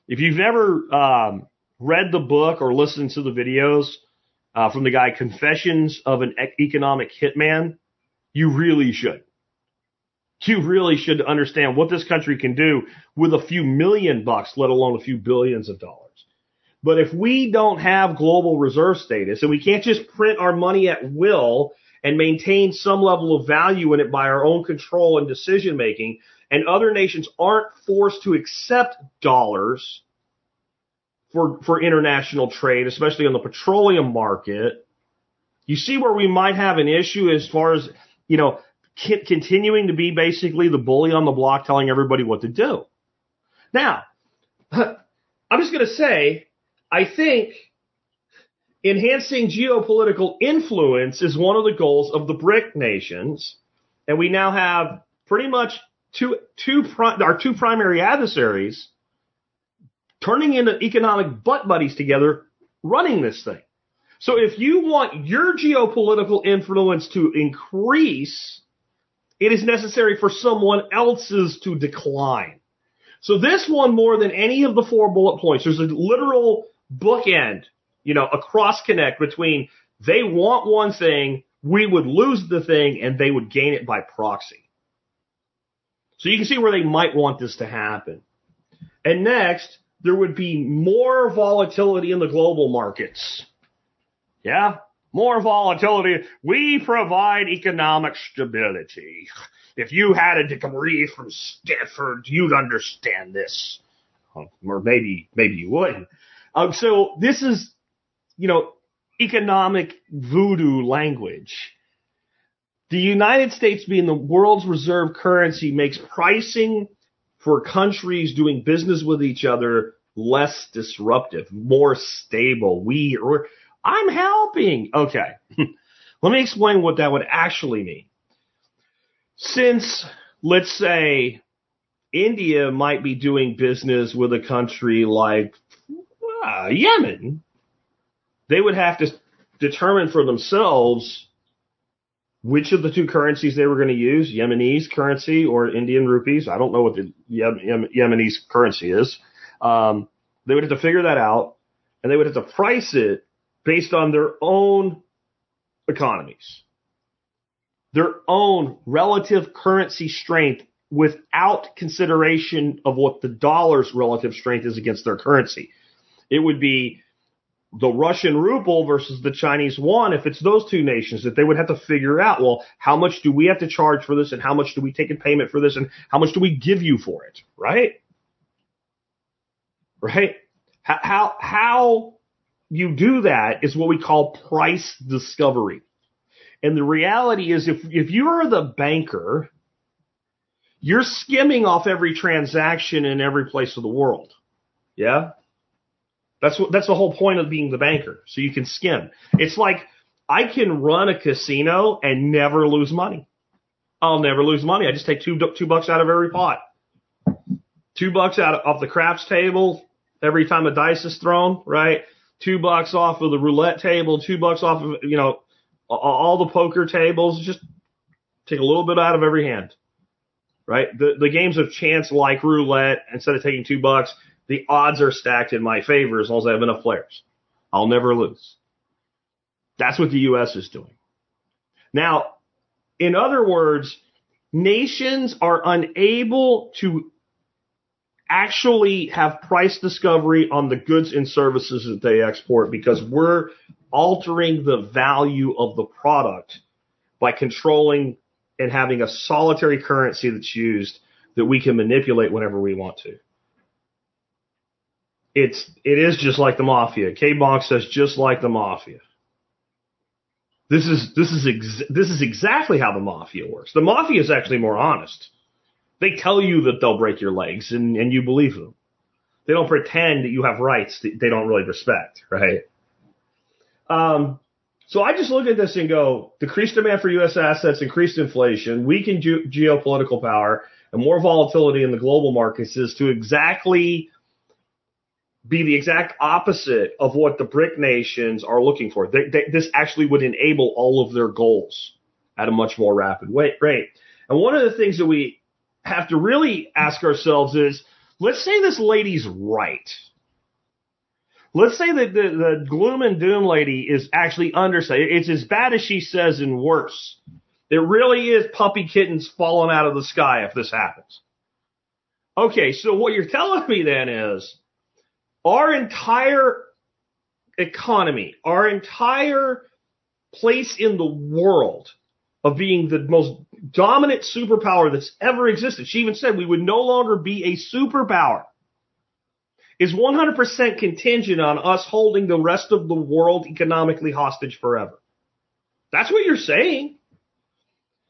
B: If you've never um, read the book or listened to the videos uh, from the guy Confessions of an Economic Hitman, you really should. You really should understand what this country can do with a few million bucks, let alone a few billions of dollars. But if we don't have global reserve status and we can't just print our money at will and maintain some level of value in it by our own control and decision making, and other nations aren't forced to accept dollars for, for international trade, especially on the petroleum market, you see where we might have an issue as far as, you know, continuing to be basically the bully on the block telling everybody what to do. Now, I'm just going to say, I think enhancing geopolitical influence is one of the goals of the BRIC nations, and we now have pretty much two two our two primary adversaries turning into economic butt buddies together, running this thing. So if you want your geopolitical influence to increase, it is necessary for someone else's to decline. So this one more than any of the four bullet points, there's a literal bookend, you know, a cross connect between they want one thing, we would lose the thing, and they would gain it by proxy. So you can see where they might want this to happen. And next, there would be more volatility in the global markets. Yeah, more volatility. We provide economic stability. If you had a degree from Stanford, you'd understand this. Or maybe, maybe you wouldn't. Um, so this is, you know, economic voodoo language. The United States being the world's reserve currency makes pricing for countries doing business with each other less disruptive, more stable. We or I'm helping. Okay. Let me explain what that would actually mean. Since let's say India might be doing business with a country like uh, Yemen, they would have to determine for themselves which of the two currencies they were going to use, Yemenis currency or Indian rupees. I don't know what the Yemenis currency is. Um, they would have to figure that out and they would have to price it based on their own economies, their own relative currency strength without consideration of what the dollar's relative strength is against their currency. It would be the Russian ruble versus the Chinese yuan, if it's those two nations, that they would have to figure out, well, how much do we have to charge for this and how much do we take in payment for this and how much do we give you for it, right? Right? How, how, how you do that is what we call price discovery. And the reality is if, if you're the banker, you're skimming off every transaction in every place of the world. Yeah? That's what, that's the whole point of being the banker. So you can skim. It's like I can run a casino and never lose money. I'll never lose money. I just take two, two bucks out of every pot. Two bucks out of, off the craps table every time a dice is thrown, right? Two bucks off of the roulette table, two bucks off of, you know, all the poker tables. Just take a little bit out of every hand, right? The, the games of chance like roulette, instead of taking two bucks, the odds are stacked in my favor as long as I have enough players. I'll never lose. That's what the U.S. is doing. Now, in other words, nations are unable to actually have price discovery on the goods and services that they export because we're altering the value of the product by controlling and having a solitary currency that's used that we can manipulate whenever we want to. It's it is just like the mafia. K Bonk says just like the mafia. This is this is ex- this is exactly how the mafia works. The mafia is actually more honest. They tell you that they'll break your legs and, and you believe them. They don't pretend that you have rights that they don't really respect, right? Um, so I just look at this and go, decreased demand for U.S. assets, increased inflation, weakened ge- geopolitical power, and more volatility in the global markets is to exactly be the exact opposite of what the BRIC nations are looking for. They, they, this actually would enable all of their goals at a much more rapid rate. And one of the things that we have to really ask ourselves is, let's say this lady's right. Let's say that the, the gloom and doom lady is actually understated. It's as bad as she says and worse. It really is puppy kittens falling out of the sky if this happens. Okay, so what you're telling me then is our entire economy, our entire place in the world of being the most dominant superpower that's ever existed. She even said we would no longer be a superpower. Is 100% contingent on us holding the rest of the world economically hostage forever. That's what you're saying.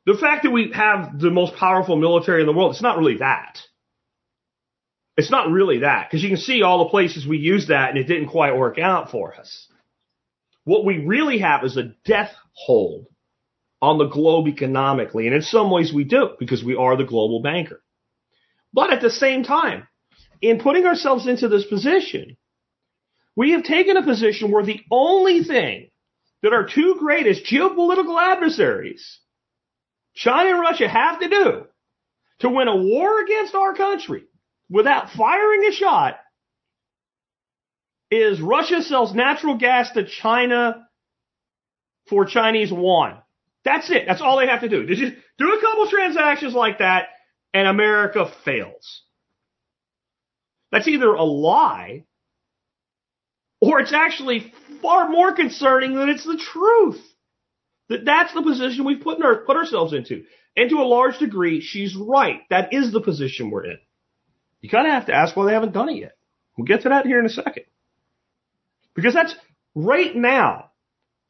B: The fact that we have the most powerful military in the world, it's not really that. It's not really that, because you can see all the places we used that and it didn't quite work out for us. What we really have is a death hold on the globe economically, and in some ways we do, because we are the global banker. But at the same time, in putting ourselves into this position, we have taken a position where the only thing that our two greatest geopolitical adversaries, China and Russia, have to do to win a war against our country without firing a shot is Russia sells natural gas to China for Chinese yuan. That's it. That's all they have to do. They just do a couple transactions like that and America fails. That's either a lie or it's actually far more concerning that it's the truth. That that's the position we've put, put ourselves into. And to a large degree, she's right. That is the position we're in. You kind of have to ask why they haven't done it yet. We'll get to that here in a second. Because that's right now,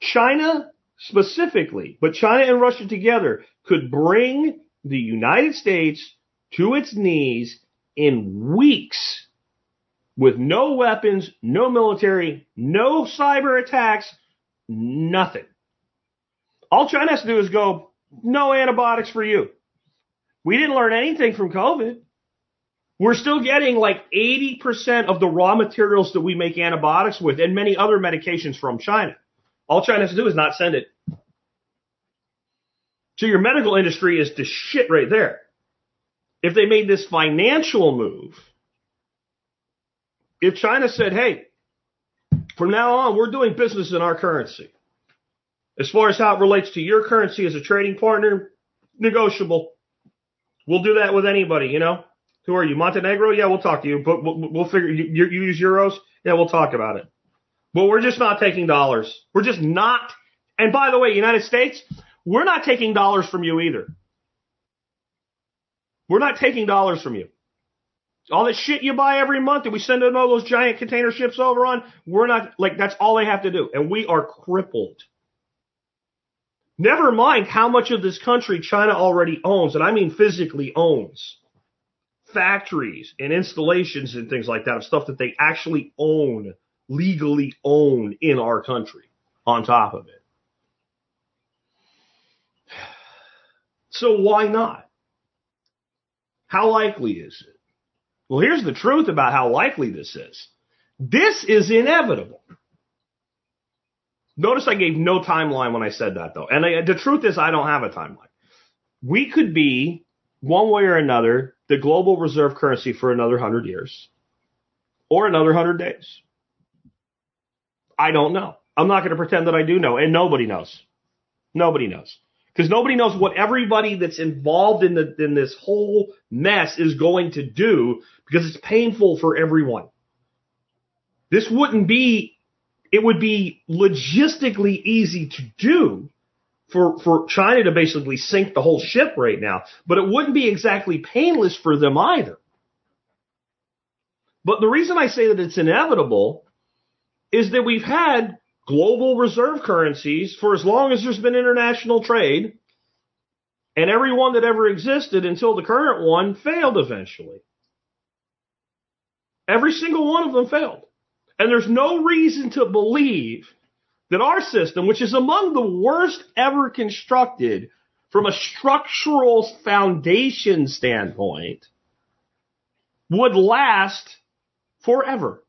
B: China specifically, but China and Russia together could bring the United States to its knees in weeks with no weapons, no military, no cyber attacks, nothing. All China has to do is go, no antibiotics for you. We didn't learn anything from COVID. We're still getting like 80% of the raw materials that we make antibiotics with and many other medications from China. All China has to do is not send it. So your medical industry is the shit right there. If they made this financial move, if China said, hey, from now on, we're doing business in our currency. As far as how it relates to your currency as a trading partner, negotiable. We'll do that with anybody, you know? Who are you? Montenegro? Yeah, we'll talk to you. But we'll, we'll figure. You, you use euros? Yeah, we'll talk about it. But we're just not taking dollars. We're just not. And by the way, United States, we're not taking dollars from you either. We're not taking dollars from you. All that shit you buy every month that we send in all those giant container ships over on, we're not like that's all they have to do. And we are crippled. Never mind how much of this country China already owns, and I mean physically owns factories and installations and things like that of stuff that they actually own, legally own in our country on top of it. So why not? How likely is it? Well, here's the truth about how likely this is. This is inevitable. Notice I gave no timeline when I said that though. And I, the truth is I don't have a timeline. We could be one way or another the global reserve currency for another 100 years or another 100 days. I don't know. I'm not going to pretend that I do know, and nobody knows. Nobody knows. Because nobody knows what everybody that's involved in the in this whole mess is going to do because it's painful for everyone. This wouldn't be it would be logistically easy to do for, for China to basically sink the whole ship right now, but it wouldn't be exactly painless for them either. But the reason I say that it's inevitable is that we've had global reserve currencies for as long as there's been international trade, and every one that ever existed until the current one failed eventually. Every single one of them failed. And there's no reason to believe that our system, which is among the worst ever constructed from a structural foundation standpoint, would last forever.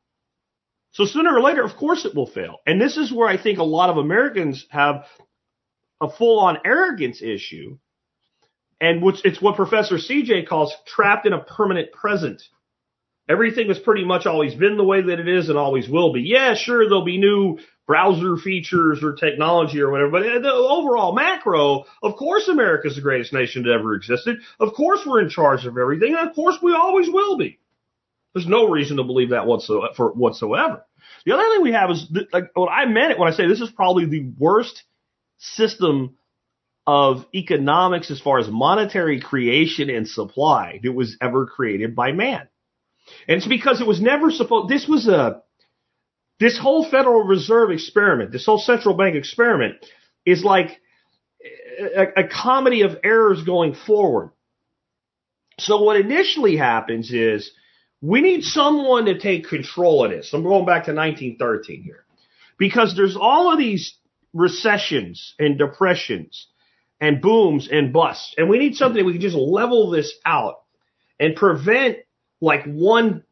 B: So sooner or later, of course it will fail. And this is where I think a lot of Americans have a full on arrogance issue. And which it's what Professor CJ calls trapped in a permanent present. Everything has pretty much always been the way that it is and always will be. Yeah, sure, there'll be new browser features or technology or whatever, but uh, the overall macro, of course America's the greatest nation that ever existed. Of course we're in charge of everything, and of course we always will be. There's no reason to believe that whatsoever. The other thing we have is like what I meant it when I say this is probably the worst system of economics as far as monetary creation and supply that was ever created by man. And it's because it was never supposed, this was a, this whole Federal Reserve experiment, this whole central bank experiment is like a, a comedy of errors going forward. So what initially happens is we need someone to take control of this. I'm going back to 1913 here because there's all of these recessions and depressions and booms and busts. And we need something we can just level this out and prevent like one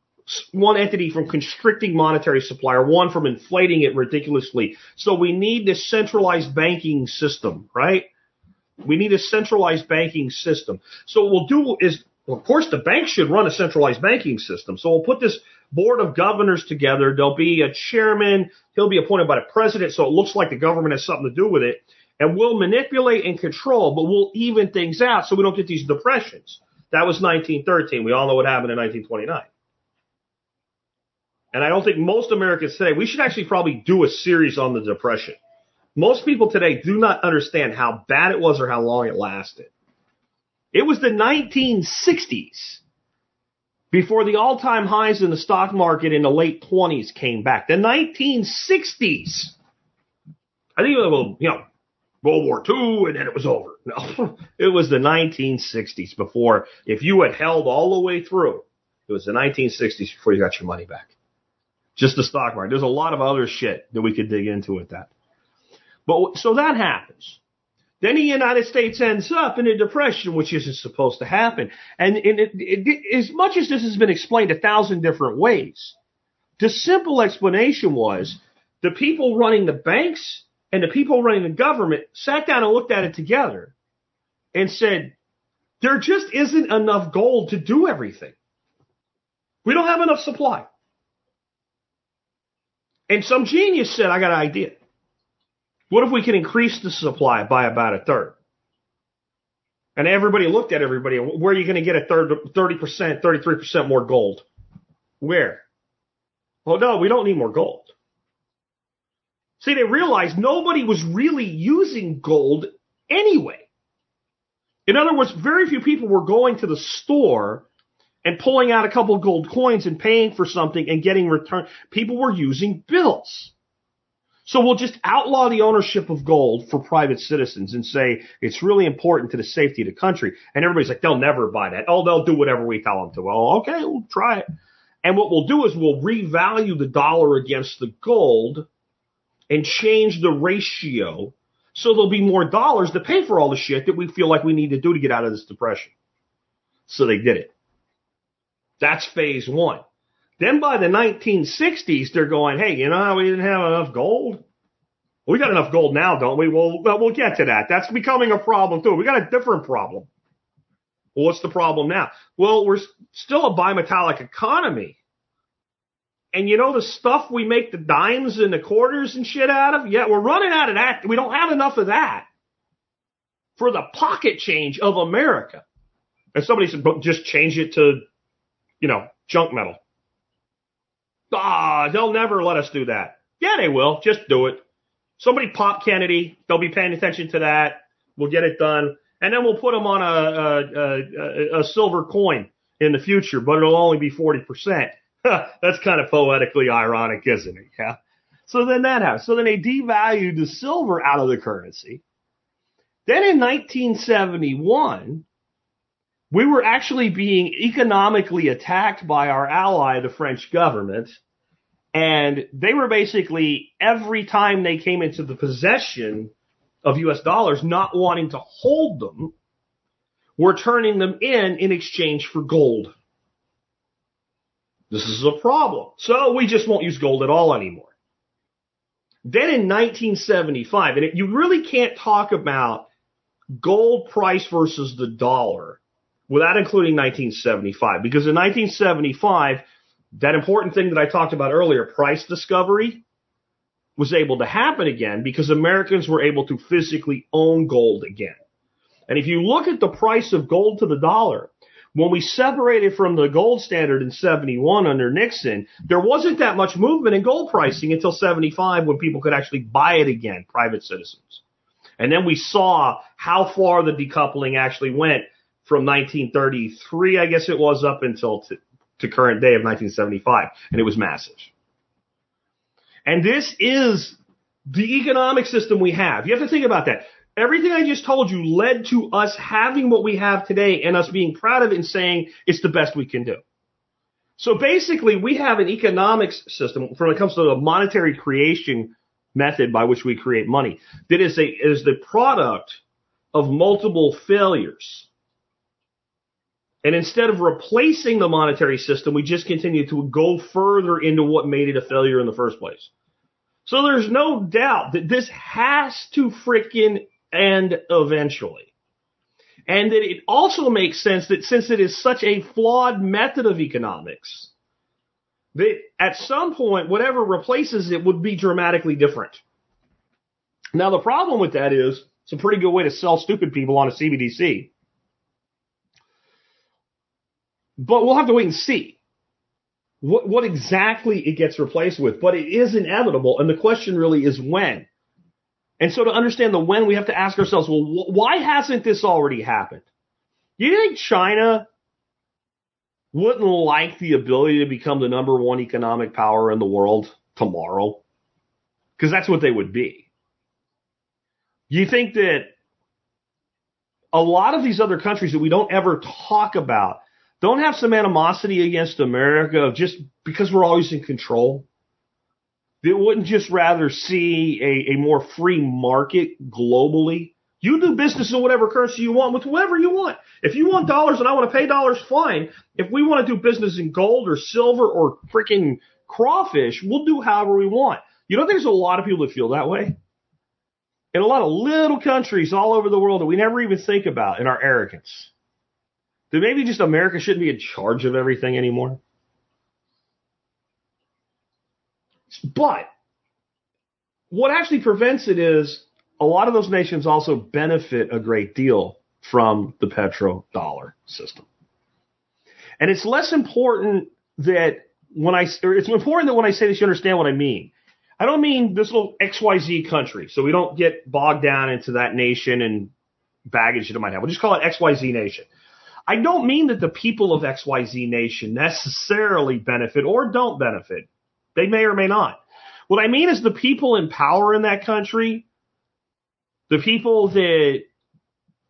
B: one entity from constricting monetary supply or one from inflating it ridiculously. So we need this centralized banking system, right? We need a centralized banking system. So what we'll do is, of course, the bank should run a centralized banking system. So we'll put this board of governors together. There'll be a chairman. He'll be appointed by the president. So it looks like the government has something to do with it. And we'll manipulate and control, but we'll even things out so we don't get these depressions. That was 1913. We all know what happened in 1929. And I don't think most Americans today, we should actually probably do a series on the Depression. Most people today do not understand how bad it was or how long it lasted. It was the 1960s before the all-time highs in the stock market in the late 20s came back. The 1960s. I think it was, you know, World War II and then it was over. No, it was the 1960s before, if you had held all the way through, it was the 1960s before you got your money back. Just the stock market. There's a lot of other shit that we could dig into with that. But so that happens. Then the United States ends up in a depression, which isn't supposed to happen. And, and it, it, as much as this has been explained a thousand different ways, the simple explanation was the people running the banks and the people running the government sat down and looked at it together and said, there just isn't enough gold to do everything. We don't have enough supply. And some genius said, I got an idea. What if we can increase the supply by about a third? And everybody looked at everybody. Where are you going to get a third, 30%, 33% more gold? Where? Well, no, we don't need more gold. See, they realized nobody was really using gold anyway. In other words, very few people were going to the store and pulling out a couple of gold coins and paying for something and getting return. People were using bills. So we'll just outlaw the ownership of gold for private citizens and say it's really important to the safety of the country. And everybody's like, they'll never buy that. Oh, they'll do whatever we tell them to. Well, okay, we'll try it. And what we'll do is we'll revalue the dollar against the gold and change the ratio so there'll be more dollars to pay for all the shit that we feel like we need to do to get out of this depression. So they did it. That's phase one. Then by the 1960s, they're going, hey, you know how we didn't have enough gold? We got enough gold now, don't we? Well, we'll get to that. That's becoming a problem too. We got a different problem. Well, what's the problem now? Well, we're still a bimetallic economy. And you know the stuff we make the dimes and the quarters and shit out of? Yeah, we're running out of that. We don't have enough of that. for the pocket change of America. And somebody said, just change it to, you know, junk metal. Ah, they'll never let us do that. Yeah, they will. Just do it. Somebody pop Kennedy. They'll be paying attention to that. We'll get it done. And then we'll put them on a, a, a, a silver coin in the future, but it'll only be 40%. That's kind of poetically ironic, isn't it? Yeah. So then that happened. So then they devalued the silver out of the currency. Then in 1971, we were actually being economically attacked by our ally, the French government. And they were basically, every time they came into the possession of US dollars, not wanting to hold them, were turning them in in exchange for gold. This is a problem. So we just won't use gold at all anymore. Then in 1975, and it, you really can't talk about gold price versus the dollar without including 1975. Because in 1975, that important thing that I talked about earlier, price discovery, was able to happen again because Americans were able to physically own gold again. And if you look at the price of gold to the dollar, when we separated from the gold standard in 71 under Nixon, there wasn't that much movement in gold pricing until 75 when people could actually buy it again, private citizens. And then we saw how far the decoupling actually went from 1933, I guess it was, up until to, to current day of 1975, and it was massive. And this is the economic system we have. You have to think about that. Everything I just told you led to us having what we have today and us being proud of it and saying it's the best we can do. So basically, we have an economics system when it comes to the monetary creation method by which we create money that is a is the product of multiple failures. And instead of replacing the monetary system, we just continue to go further into what made it a failure in the first place. So there's no doubt that this has to frickin' end eventually. And that it also makes sense that since it is such a flawed method of economics, that at some point, whatever replaces it would be dramatically different. Now, the problem with that is it's a pretty good way to sell stupid people on a CBDC. But we'll have to wait and see what, what exactly it gets replaced with. But it is inevitable. And the question really is when. And so to understand the when, we have to ask ourselves, well, wh- why hasn't this already happened? Do you think China wouldn't like the ability to become the number one economic power in the world tomorrow? Because that's what they would be. You think that a lot of these other countries that we don't ever talk about don't have some animosity against America just because we're always in control? They wouldn't just rather see a, a more free market globally. You do business in whatever currency you want with whoever you want. If you want dollars and I want to pay dollars, fine. If we want to do business in gold or silver or freaking crawfish, we'll do however we want. You know, there's a lot of people that feel that way. In a lot of little countries all over the world that we never even think about in our arrogance. That maybe just America shouldn't be in charge of everything anymore. But what actually prevents it is a lot of those nations also benefit a great deal from the petrodollar system. And it's less important that when I, it's important that when I say this, you understand what I mean. I don't mean this little XYZ country, so we don't get bogged down into that nation and baggage that it might have. We'll just call it XYZ nation. I don't mean that the people of XYZ nation necessarily benefit or don't benefit. They may or may not. What I mean is the people in power in that country, the people that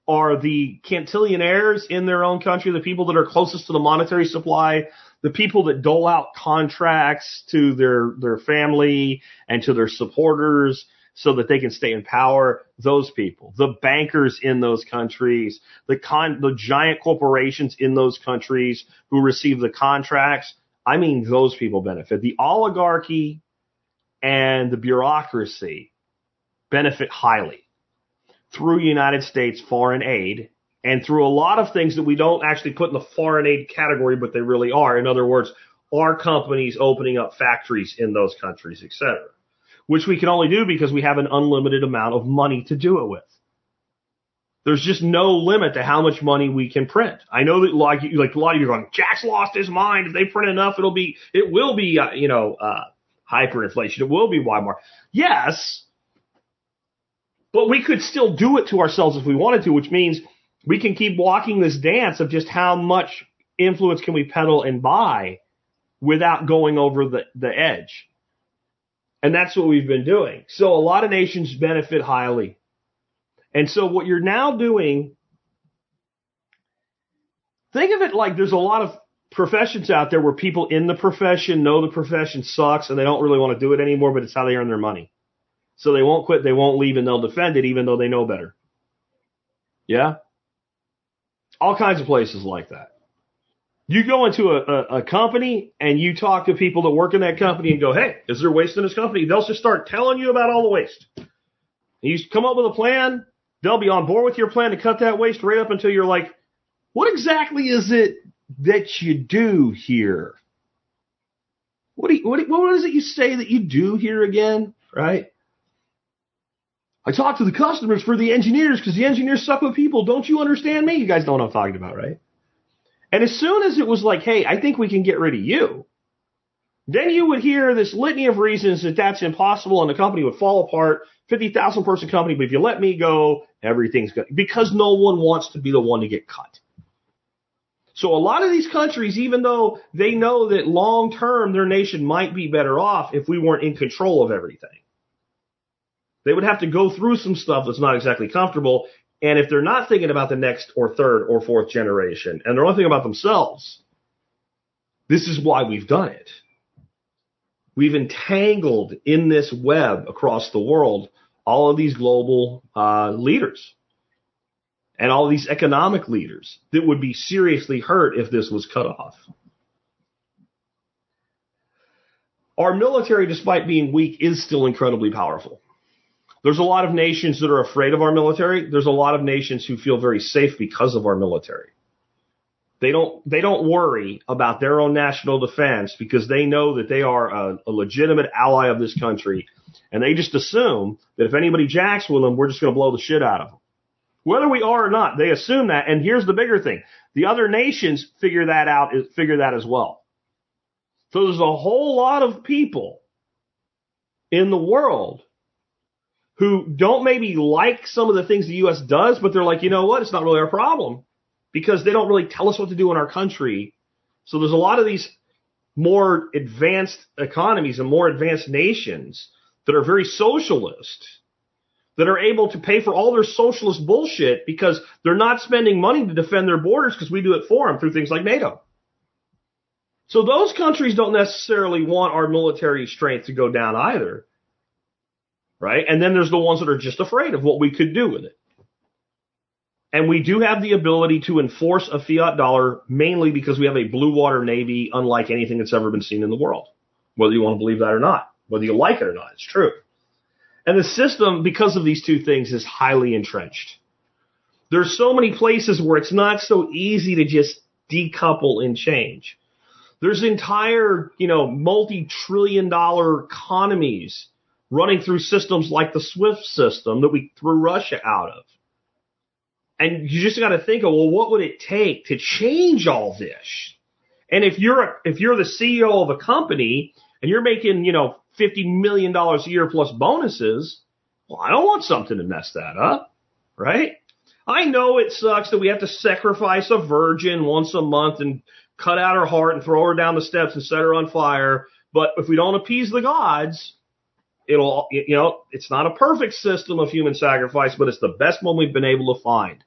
B: are the cantillionaires in their own country, the people that are closest to the monetary supply, the people that dole out contracts to their, their family and to their supporters so that they can stay in power, those people, the bankers in those countries, the con, the giant corporations in those countries who receive the contracts, I mean, those people benefit. The oligarchy and the bureaucracy benefit highly through United States foreign aid and through a lot of things that we don't actually put in the foreign aid category, but they really are. In other words, our companies opening up factories in those countries, et cetera, which we can only do because we have an unlimited amount of money to do it with. There's just no limit to how much money we can print. I know that like like a lot of you are going, Jack's lost his mind. If they print enough, it'll be it will be uh, you know uh, hyperinflation. It will be Weimar. Yes, but we could still do it to ourselves if we wanted to, which means we can keep walking this dance of just how much influence can we peddle and buy without going over the, the edge. And that's what we've been doing. So a lot of nations benefit highly. And so what you're now doing, think of it like there's a lot of professions out there where people in the profession know the profession sucks and they don't really want to do it anymore, but it's how they earn their money. So they won't quit, they won't leave, and they'll defend it even though they know better. Yeah? All kinds of places like that. You go into a, a, a company and you talk to people that work in that company and go, hey, is there waste in this company? They'll just start telling you about all the waste. And you come up with a plan, they'll be on board with your plan to cut that waste right up until you're like, what exactly is it that you do here? What do you, what, what is it you say that you do here again? Right? I talk to the customers for the engineers because the engineers suck with people. Don't you understand me? You guys don't know what I'm talking about, right? And as soon as it was like, hey, I think we can get rid of you, then you would hear this litany of reasons that that's impossible and the company would fall apart. 50,000 person company, but if you let me go, everything's good. Because no one wants to be the one to get cut. So a lot of these countries, even though they know that long term their nation might be better off if we weren't in control of everything, they would have to go through some stuff that's not exactly comfortable. And if they're not thinking about the next or third or fourth generation and they're only thinking about themselves, this is why we've done it. We've entangled in this web across the world all of these global uh, leaders and all these economic leaders that would be seriously hurt if this was cut off. Our military, despite being weak, is still incredibly powerful. There's a lot of nations that are afraid of our military. There's a lot of nations who feel very safe because of our military. They don't they don't worry about their own national defense because they know that they are a, a legitimate ally of this country, and they just assume that if anybody jacks with them, we're just going to blow the shit out of them. Whether we are or not, they assume that. And here's the bigger thing: the other nations figure that out, figure that as well. So there's a whole lot of people in the world who don't maybe like some of the things the U.S. does, but they're like, you know what? It's not really our problem because they don't really tell us what to do in our country. So there's a lot of these more advanced economies and more advanced nations that are very socialist that are able to pay for all their socialist bullshit because they're not spending money to defend their borders because we do it for them through things like NATO. So those countries don't necessarily want our military strength to go down either right? And then there's the ones that are just afraid of what we could do with it. And we do have the ability to enforce a fiat dollar mainly because we have a blue water navy unlike anything that's ever been seen in the world. Whether you want to believe that or not, whether you like it or not, it's true. And the system, because of these two things, is highly entrenched. There's so many places where it's not so easy to just decouple and change. There's entire, you know, multi-trillion dollar economies running through systems like the SWIFT system that we threw Russia out of. And you just got to think of, well, what would it take to change all this? And if you're a, if you're the CEO of a company and you're making, you know, fifty million dollars a year plus bonuses, well, I don't want something to mess that up, right? I know it sucks that we have to sacrifice a virgin once a month and cut out her heart and throw her down the steps and set her on fire. But if we don't appease the gods, it'll, you know, it's not a perfect system of human sacrifice, but it's the best one we've been able to find,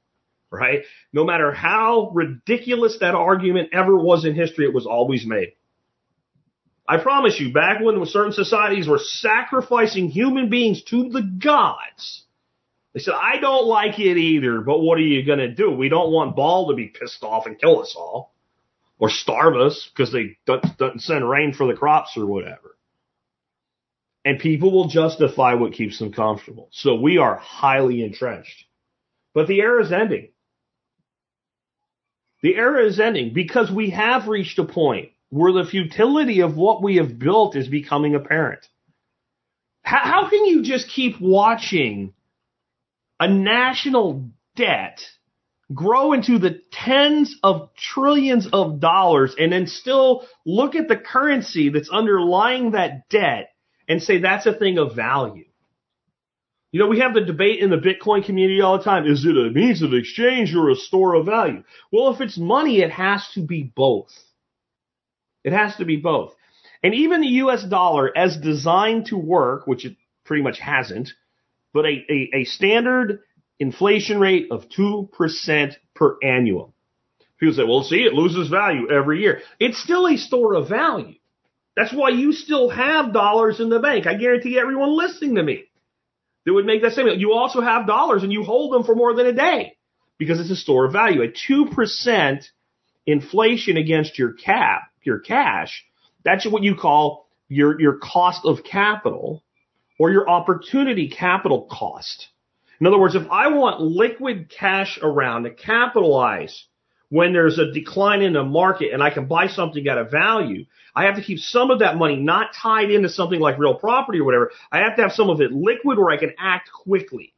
B: right? No matter how ridiculous that argument ever was in history, it was always made. I promise you, back when certain societies were sacrificing human beings to the gods, they said, I don't like it either, but what are you going to do? We don't want Baal to be pissed off and kill us all or starve us because they don't, don't send rain for the crops or whatever and people will justify what keeps them comfortable. So we are highly entrenched. But the era is ending. The era is ending because we have reached a point where the futility of what we have built is becoming apparent. How, how can you just keep watching a national debt grow into the tens of trillions of dollars and then still look at the currency that's underlying that debt and say that's a thing of value. You know, we have the debate in the Bitcoin community all the time. Is it a means of exchange or a store of value? Well, if it's money, it has to be both. It has to be both. And even the US dollar as designed to work, which it pretty much hasn't, but a, a, a standard inflation rate of 2% per annum. People say, well, see, it loses value every year. It's still a store of value. That's why you still have dollars in the bank. I guarantee everyone listening to me that would make that statement. You also have dollars and you hold them for more than a day because it's a store of value. At 2% inflation against your cap, your cash, that's what you call your, your cost of capital or your opportunity capital cost. In other words, if I want liquid cash around to capitalize when there's a decline in the market and I can buy something at a value, I have to keep some of that money not tied into something like real property or whatever. I have to have some of it liquid where I can act quickly.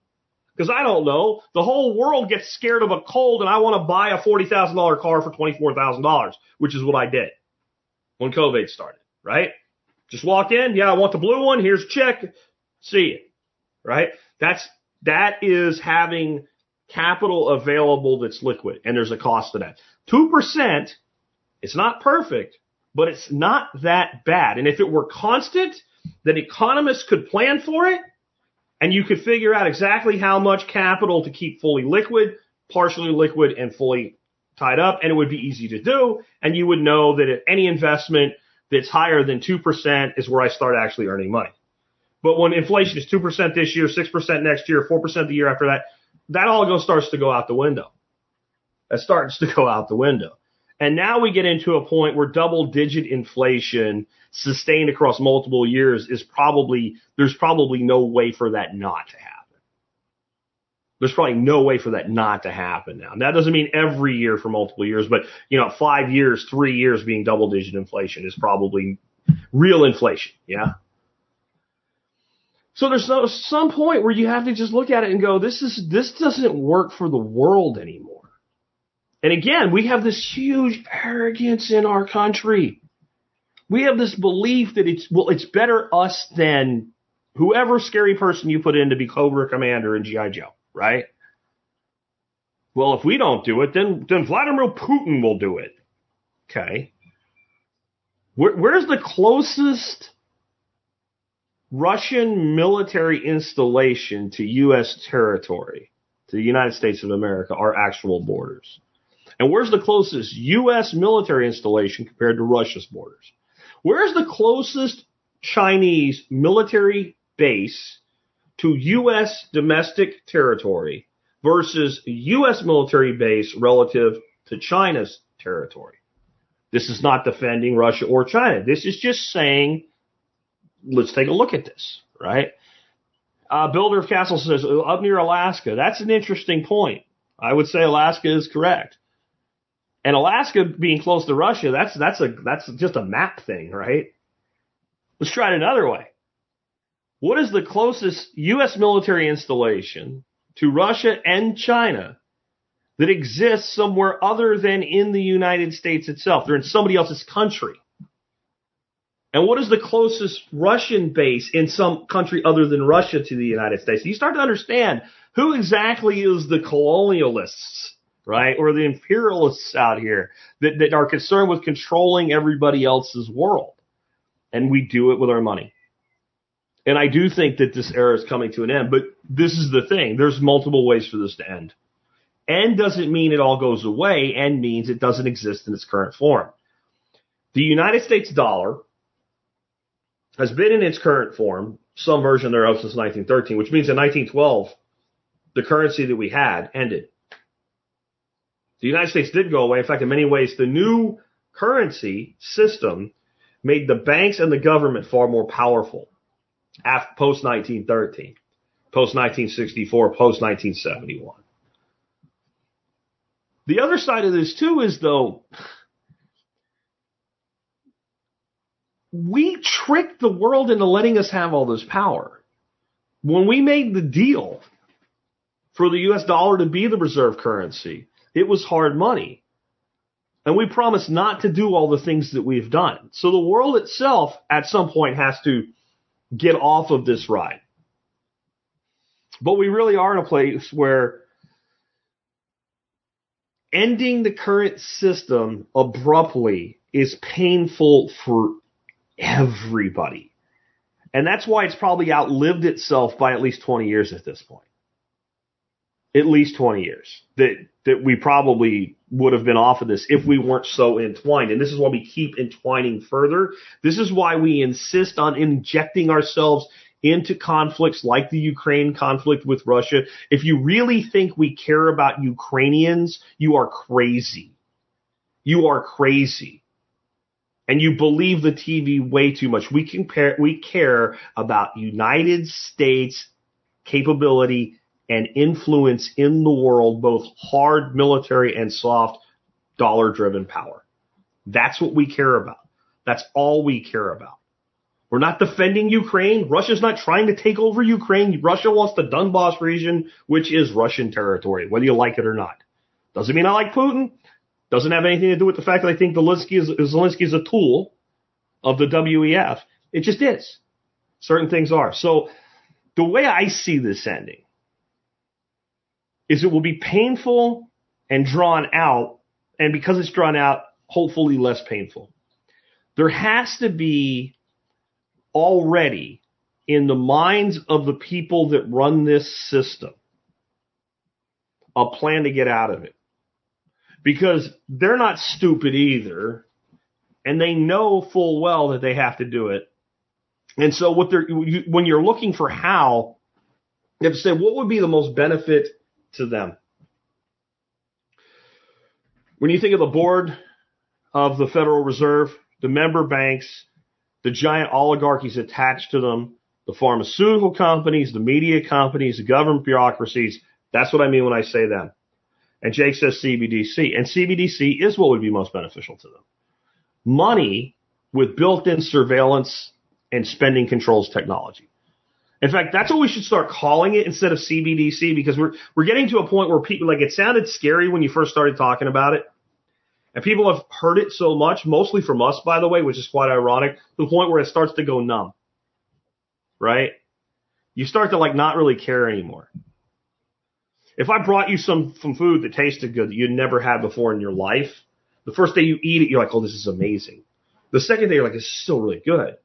B: Because I don't know, the whole world gets scared of a cold and I want to buy a $40,000 car for $24,000, which is what I did when COVID started, right? Just walk in. Yeah, I want the blue one. Here's a check. See it, right? That's, that is having capital available that's liquid and there's a cost to that. 2%, it's not perfect, but it's not that bad. And if it were constant, then economists could plan for it and you could figure out exactly how much capital to keep fully liquid, partially liquid, and fully tied up, and it would be easy to do. And you would know that any investment that's higher than 2% is where I start actually earning money. But when inflation is 2% this year, 6% next year, 4% the year after that, that all goes starts to go out the window. That starts to go out the window. And now we get into a point where double digit inflation sustained across multiple years is probably, there's probably no way for that not to happen. There's probably no way for that not to happen now. And That doesn't mean every year for multiple years, but you know, five years, three years being double digit inflation is probably real inflation. Yeah. So there's some point where you have to just look at it and go, this is, this doesn't work for the world anymore. And again, we have this huge arrogance in our country. We have this belief that it's, well, it's better us than whoever scary person you put in to be Cobra Commander in G.I. Joe, right? Well, if we don't do it, then, then Vladimir Putin will do it. Okay. Where, where's the closest Russian military installation to U.S. territory, to the United States of America, our actual borders? And where's the closest U.S. military installation compared to Russia's borders? Where's the closest Chinese military base to U.S. domestic territory versus U.S. military base relative to China's territory? This is not defending Russia or China. This is just saying, let's take a look at this, right? Uh, Builder of Castle says, up near Alaska. That's an interesting point. I would say Alaska is correct. And Alaska being close to Russia, that's that's a that's just a map thing, right? Let's try it another way. What is the closest U.S. military installation to Russia and China that exists somewhere other than in the United States itself? They're in somebody else's country. And what is the closest Russian base in some country other than Russia to the United States? You start to understand who exactly is the colonialists right? Or the imperialists out here that, that are concerned with controlling everybody else's world. And we do it with our money. And I do think that this era is coming to an end, but this is the thing. There's multiple ways for this to end. End doesn't mean it all goes away. End means it doesn't exist in its current form. The United States dollar has been in its current form, some version thereof since 1913, which means in 1912, the currency that we had ended. The United States did go away. In fact, in many ways, the new currency system made the banks and the government far more powerful post 1913, post 1964, post 1971. The other side of this too is though, we tricked the world into letting us have all this power. When we made the deal for the US dollar to be the reserve currency. It was hard money. And we promised not to do all the things that we've done. So the world itself at some point has to get off of this ride. But we really are in a place where ending the current system abruptly is painful for everybody. And that's why it's probably outlived itself by at least 20 years at this point. At least 20 years that, that we probably would have been off of this if we weren't so entwined. And this is why we keep entwining further. This is why we insist on injecting ourselves into conflicts like the Ukraine conflict with Russia. If you really think we care about Ukrainians, you are crazy. You are crazy. And you believe the TV way too much. We compare, we care about United States capability and influence in the world, both hard military and soft dollar driven power. That's what we care about. That's all we care about. We're not defending Ukraine. Russia's not trying to take over Ukraine. Russia wants the Donbass region, which is Russian territory, whether you like it or not. Doesn't mean I like Putin. Doesn't have anything to do with the fact that I think Zelensky is, Zelensky is a tool of the WEF. It just is. Certain things are. So the way I see this ending is it will be painful and drawn out. And because it's drawn out, hopefully less painful. There has to be already in the minds of the people that run this system a plan to get out of it. Because they're not stupid either, and they know full well that they have to do it. And so what they're, when you're looking for how, you have to say, what would be the most benefit to them? When you think of the board of the Federal Reserve, the member banks, the giant oligarchies attached to them, the pharmaceutical companies, the media companies, the government bureaucracies. That's what I mean when I say them. And Jake says CBDC. And CBDC is what would be most beneficial to them. Money with built-in surveillance and spending controls technology. In fact, that's what we should start calling it instead of CBDC because we're we're getting to a point where people like it sounded scary when you first started talking about it. And people have heard it so much, mostly from us, by the way, which is quite ironic, to the point where it starts to go numb. Right? You start to like not really care anymore. If I brought you some, some food that tasted good that you'd never had before in your life, the first day you eat it, you're like, oh, this is amazing. The second day, you're like, it's still really good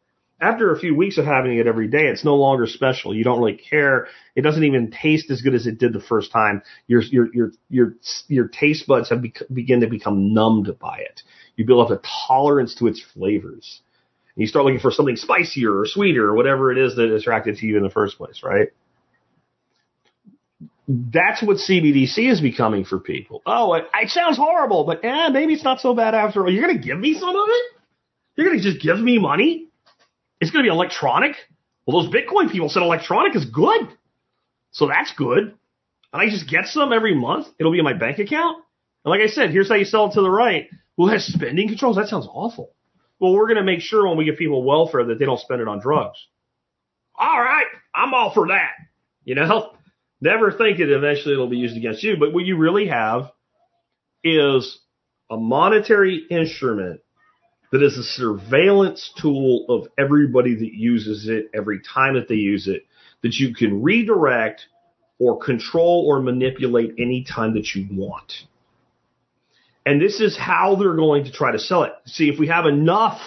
B: after a few weeks of having it every day, it's no longer special. You don't really care. It doesn't even taste as good as it did the first time. Your your your your your taste buds have bec- begin to become numbed by it. You build up a tolerance to its flavors. And you start looking for something spicier or sweeter or whatever it is that attracted to you in the first place, right? That's what CBDC is becoming for people. Oh, it, it sounds horrible, but eh, maybe it's not so bad after all. You're going to give me some of it? You're going to just give me money? It's going to be electronic. Well, those Bitcoin people said electronic is good. So that's good. And I just get some every month. It'll be in my bank account. And like I said, here's how you sell it to the right. Well, it has spending controls. That sounds awful. Well, we're going to make sure when we give people welfare that they don't spend it on drugs. All right. I'm all for that. You know, never think that eventually it'll be used against you. But what you really have is a monetary instrument that is a surveillance tool of everybody that uses it every time that they use it that you can redirect or control or manipulate any time that you want. And this is how they're going to try to sell it. See, if we have enough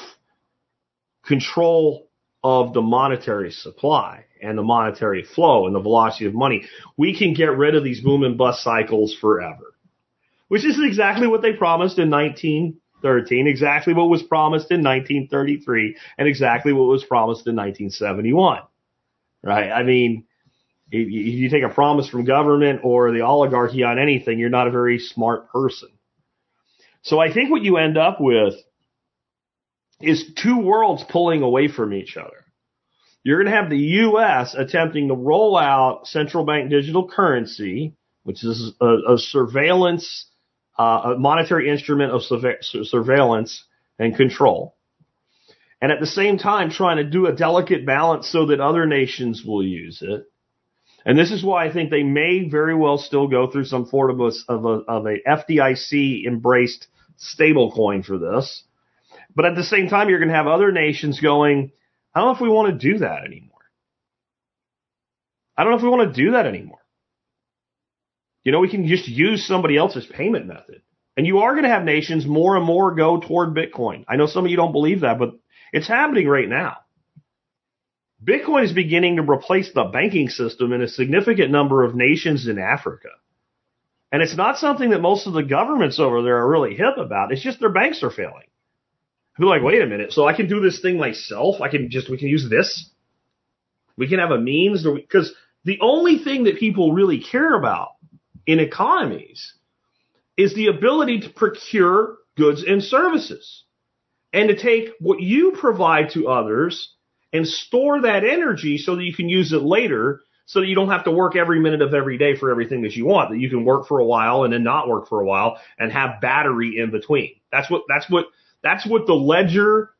B: control of the monetary supply and the monetary flow and the velocity of money, we can get rid of these boom and bust cycles forever. Which is exactly what they promised in 19 13, exactly what was promised in 1933 and exactly what was promised in 1971. Right? I mean, if you take a promise from government or the oligarchy on anything, you're not a very smart person. So I think what you end up with is two worlds pulling away from each other. You're going to have the U.S. attempting to roll out central bank digital currency, which is a, a surveillance uh, a monetary instrument of surveillance and control. And at the same time, trying to do a delicate balance so that other nations will use it. And this is why I think they may very well still go through some form of a, of a, of a FDIC embraced stable coin for this. But at the same time, you're going to have other nations going, I don't know if we want to do that anymore. I don't know if we want to do that anymore. You know, we can just use somebody else's payment method. And you are going to have nations more and more go toward Bitcoin. I know some of you don't believe that, but it's happening right now. Bitcoin is beginning to replace the banking system in a significant number of nations in Africa. And it's not something that most of the governments over there are really hip about. It's just their banks are failing. They're like, wait a minute, so I can do this thing myself? I can just, we can use this? We can have a means, because the only thing that people really care about in economies is the ability to procure goods and services and to take what you provide to others and store that energy so that you can use it later so that you don't have to work every minute of every day for everything that you want that you can work for a while and then not work for a while and have battery in between. That's what that's what that's what the ledger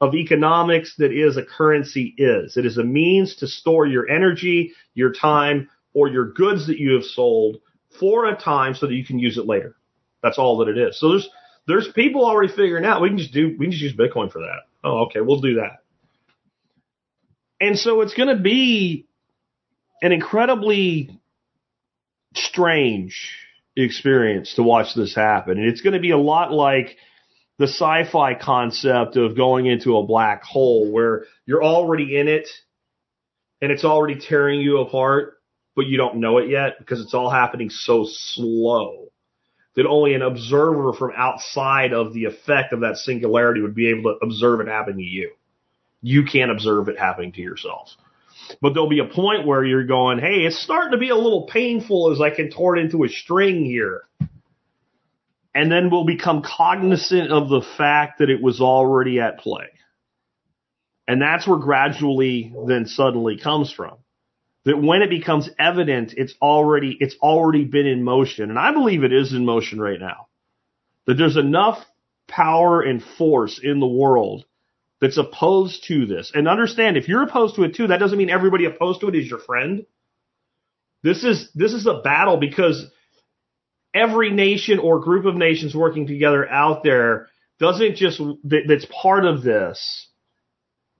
B: of economics that is a currency is. It is a means to store your energy your time or your goods that you have sold for a time so that you can use it later. That's all that it is. So there's there's people already figuring out we can just do we can just use bitcoin for that. Oh okay we'll do that. And so it's going to be an incredibly strange experience to watch this happen. And it's going to be a lot like the sci-fi concept of going into a black hole where you're already in it and it's already tearing you apart, but you don't know it yet because it's all happening so slow that only an observer from outside of the effect of that singularity would be able to observe it happen to you. You can't observe it happening to yourself. But there'll be a point where you're going, hey, it's starting to be a little painful as I contort into a string here. And then we'll become cognizant of the fact that it was already at play. And that's where gradually then suddenly comes from. That when it becomes evident, it's already, it's already been in motion. And I believe it is in motion right now. That there's enough power and force in the world that's opposed to this. And understand, if you're opposed to it too, that doesn't mean everybody opposed to it is your friend. This is, this is a battle because every nation or group of nations working together out there doesn't just, that, that's part of this,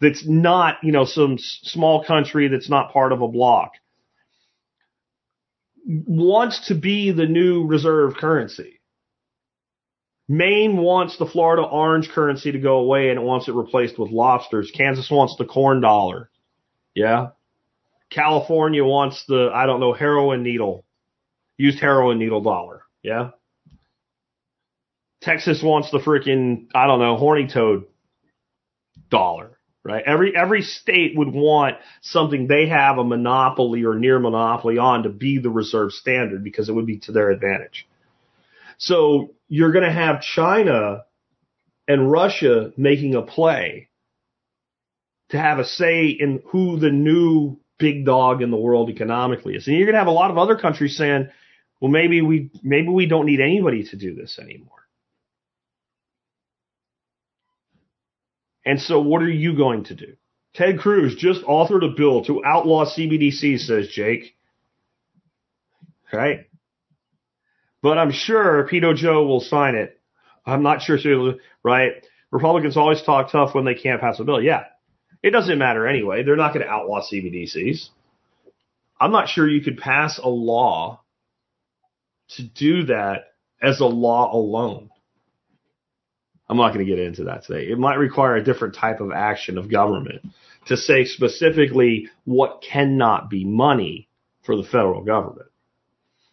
B: that's not, you know, some small country that's not part of a bloc, wants to be the new reserve currency. Maine wants the Florida orange currency to go away and it wants it replaced with lobsters. Kansas wants the corn dollar. Yeah. California wants the, I don't know, heroin needle, used heroin needle dollar. Yeah. Texas wants the freaking, I don't know, horny toad dollar. Right? Every every state would want something they have a monopoly or near monopoly on to be the reserve standard because it would be to their advantage. So you're going to have China and Russia making a play to have a say in who the new big dog in the world economically is. And you're going to have a lot of other countries saying, well, maybe we, maybe we don't need anybody to do this anymore. And so what are you going to do? Ted Cruz just authored a bill to outlaw CBDC, says Jake. Right? But I'm sure Pedo Joe will sign it. I'm not sure, right? Republicans always talk tough when they can't pass a bill. Yeah. It doesn't matter anyway. They're not going to outlaw CBDCs. I'm not sure you could pass a law to do that as a law alone. I'm not going to get into that today. It might require a different type of action of government to say specifically what cannot be money for the federal government.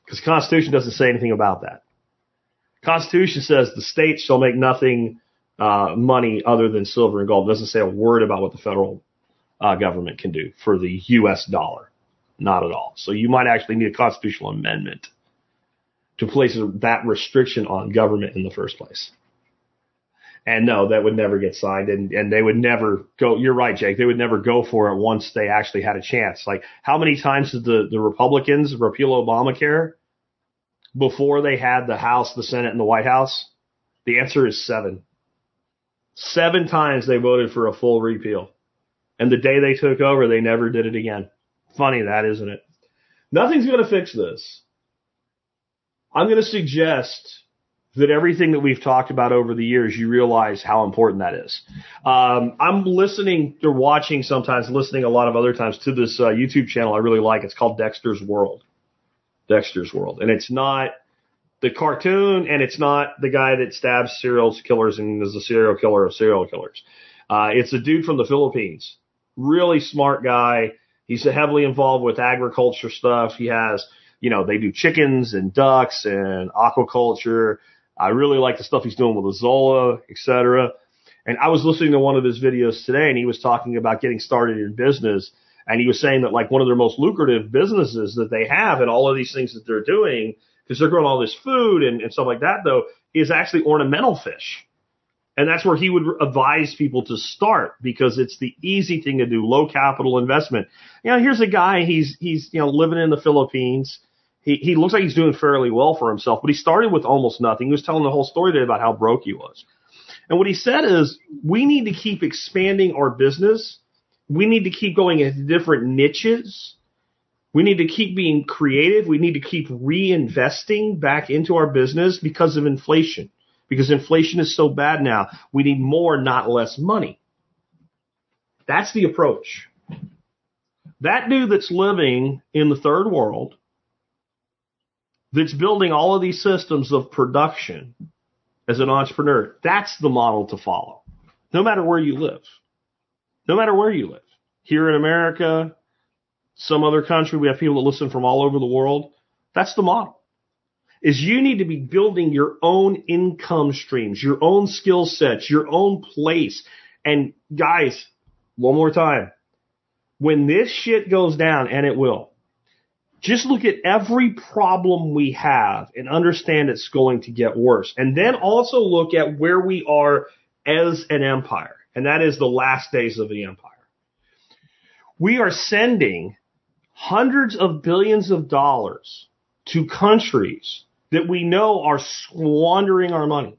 B: Because the Constitution doesn't say anything about that. Constitution says the states shall make nothing uh, money other than silver and gold. It doesn't say a word about what the federal uh, government can do for the U.S. dollar. Not at all. So you might actually need a constitutional amendment to place that restriction on government in the first place. And no, that would never get signed and, and they would never go, you're right, Jake, they would never go for it once they actually had a chance. Like how many times did the, the Republicans repeal Obamacare before they had the House, the Senate, and the White House? The answer is seven. Seven times they voted for a full repeal. And the day they took over, they never did it again. Funny that, isn't it? Nothing's going to fix this. I'm going to suggest that everything that we've talked about over the years, you realize how important that is. Um, I'm listening or watching sometimes, listening a lot of other times to this uh, YouTube channel I really like. It's called Dexter's World. Dexter's World. And it's not the cartoon and it's not the guy that stabs serial killers and is a serial killer of serial killers. Uh, it's a dude from the Philippines. Really smart guy. He's heavily involved with agriculture stuff. He has, you know, they do chickens and ducks and aquaculture. I really like the stuff he's doing with Azolla, et cetera. And I was listening to one of his videos today and he was talking about getting started in business. And he was saying that like one of their most lucrative businesses that they have and all of these things that they're doing, because they're growing all this food and, and stuff like that though, is actually ornamental fish. And that's where he would advise people to start because it's the easy thing to do, low capital investment. You know, here's a guy, he's, he's, you know, living in the Philippines he, he looks like he's doing fairly well for himself, but he started with almost nothing. He was telling the whole story today about how broke he was. And what he said is, we need to keep expanding our business. We need to keep going into different niches. We need to keep being creative. We need to keep reinvesting back into our business because of inflation. Because inflation is so bad now. We need more, not less money. That's the approach. That dude that's living in the third world that's building all of these systems of production as an entrepreneur, that's the model to follow. No matter where you live. No matter where you live. Here in America, some other country, we have people that listen from all over the world. That's the model. Is you need to be building your own income streams, your own skill sets, your own place. And guys, one more time. When this shit goes down, and it will, just look at every problem we have and understand it's going to get worse. And then also look at where we are as an empire. And that is the last days of the empire. We are sending hundreds of billions of dollars to countries that we know are squandering our money.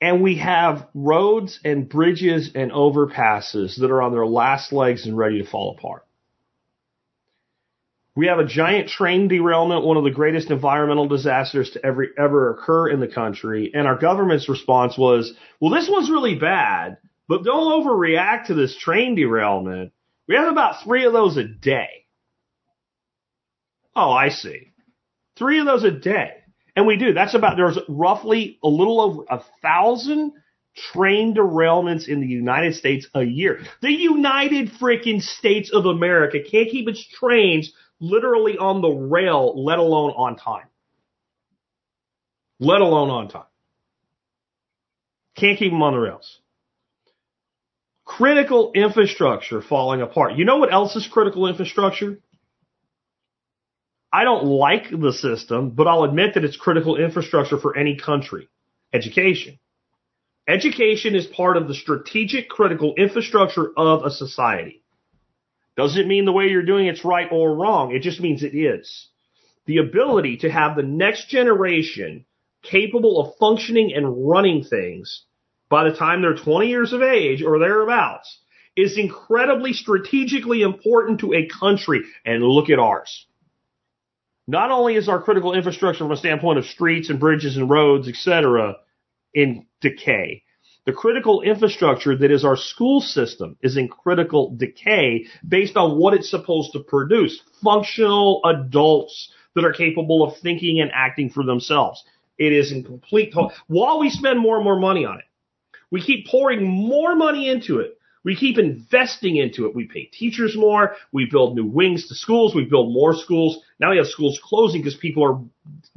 B: And we have roads and bridges and overpasses that are on their last legs and ready to fall apart. We have a giant train derailment, one of the greatest environmental disasters to ever, ever occur in the country. And our government's response was, well, this one's really bad, but don't overreact to this train derailment. We have about three of those a day. Oh, I see. Three of those a day. And we do. That's about, there's roughly a little over a thousand train derailments in the United States a year. The United freaking States of America can't keep its trains literally on the rail, let alone on time. Let alone on time. Can't keep them on the rails. Critical infrastructure falling apart. You know what else is critical infrastructure? I don't like the system, but I'll admit that it's critical infrastructure for any country. Education. Education is part of the strategic critical infrastructure of a society. Doesn't mean the way you're doing it's right or wrong. It just means it is. The ability to have the next generation capable of functioning and running things by the time they're 20 years of age or thereabouts is incredibly strategically important to a country. And look at ours. Not only is our critical infrastructure from a standpoint of streets and bridges and roads, etc., in decay, the critical infrastructure that is our school system is in critical decay based on what it's supposed to produce. Functional adults that are capable of thinking and acting for themselves. It is in complete, while we spend more and more money on it, we keep pouring more money into it. We keep investing into it. We pay teachers more. We build new wings to schools. We build more schools. Now we have schools closing because people are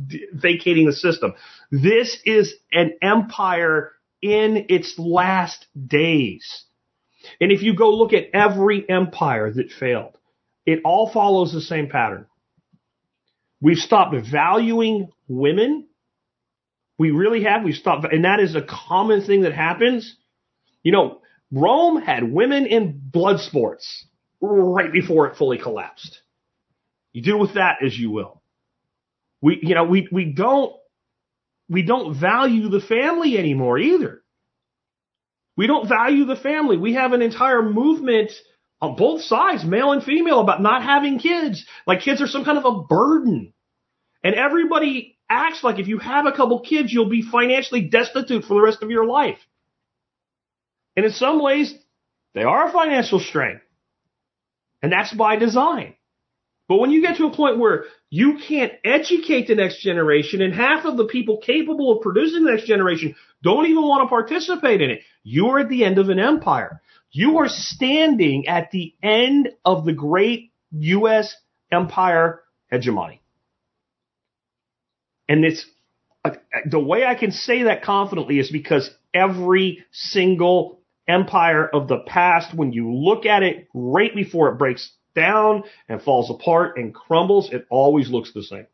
B: d- vacating the system. This is an empire in its last days. And if you go look at every empire that failed, it all follows the same pattern. We've stopped valuing women. We really have. We've stopped, and that is a common thing that happens. You know, Rome had women in blood sports right before it fully collapsed. You deal with that as you will. We, you know, we, we don't we don't value the family anymore either. We don't value the family. We have an entire movement on both sides, male and female, about not having kids. Like kids are some kind of a burden. And everybody acts like if you have a couple kids, you'll be financially destitute for the rest of your life. And in some ways, they are a financial strain. And that's by design. But when you get to a point where you can't educate the next generation and half of the people capable of producing the next generation don't even want to participate in it, you are at the end of an empire. You are standing at the end of the great U.S. empire hegemony. And it's uh, the way I can say that confidently is because every single empire of the past, when you look at it right before it breaks down and falls apart and crumbles, it always looks the same.